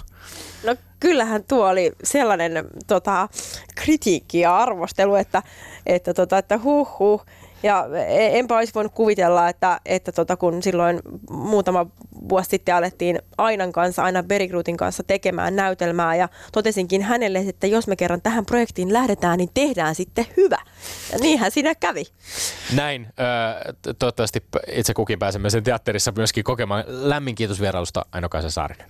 No kyllähän tuo oli sellainen tota, kritiikki ja arvostelu, että, että, tota, että huh huh, ja e, enpä olisi voinut kuvitella, että, että tota, kun silloin muutama vuosi sitten alettiin Ainan kanssa, aina Berigrutin kanssa tekemään näytelmää ja totesinkin hänelle, että jos me kerran tähän projektiin lähdetään, niin tehdään sitten hyvä. Ja niinhän siinä kävi. Näin. toivottavasti itse kukin pääsemme sen teatterissa myöskin kokemaan. Lämmin kiitos vierailusta Aino-Kaisa Saarinen.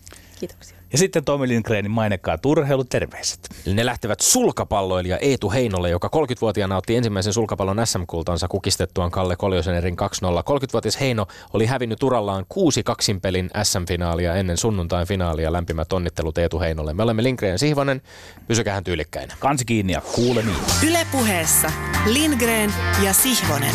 Kiitoksia. Ja sitten Tomi Lindgrenin mainekkaa turheilu terveiset. Ne lähtevät sulkapalloilija Eetu Heinolle, joka 30-vuotiaana otti ensimmäisen sulkapallon SM-kultansa kukistettuaan Kalle Koljosenerin 2-0. 30-vuotias Heino oli hävinnyt urallaan kuusi kaksinpelin SM-finaalia ennen sunnuntain finaalia. Lämpimät onnittelut Eetu Heinolle. Me olemme Lindgren ja Sihvonen. Pysykäähän tyylikkäinä. Kansi kiinni ja kuulemiin. Ylepuheessa Lindgren ja Sihvonen.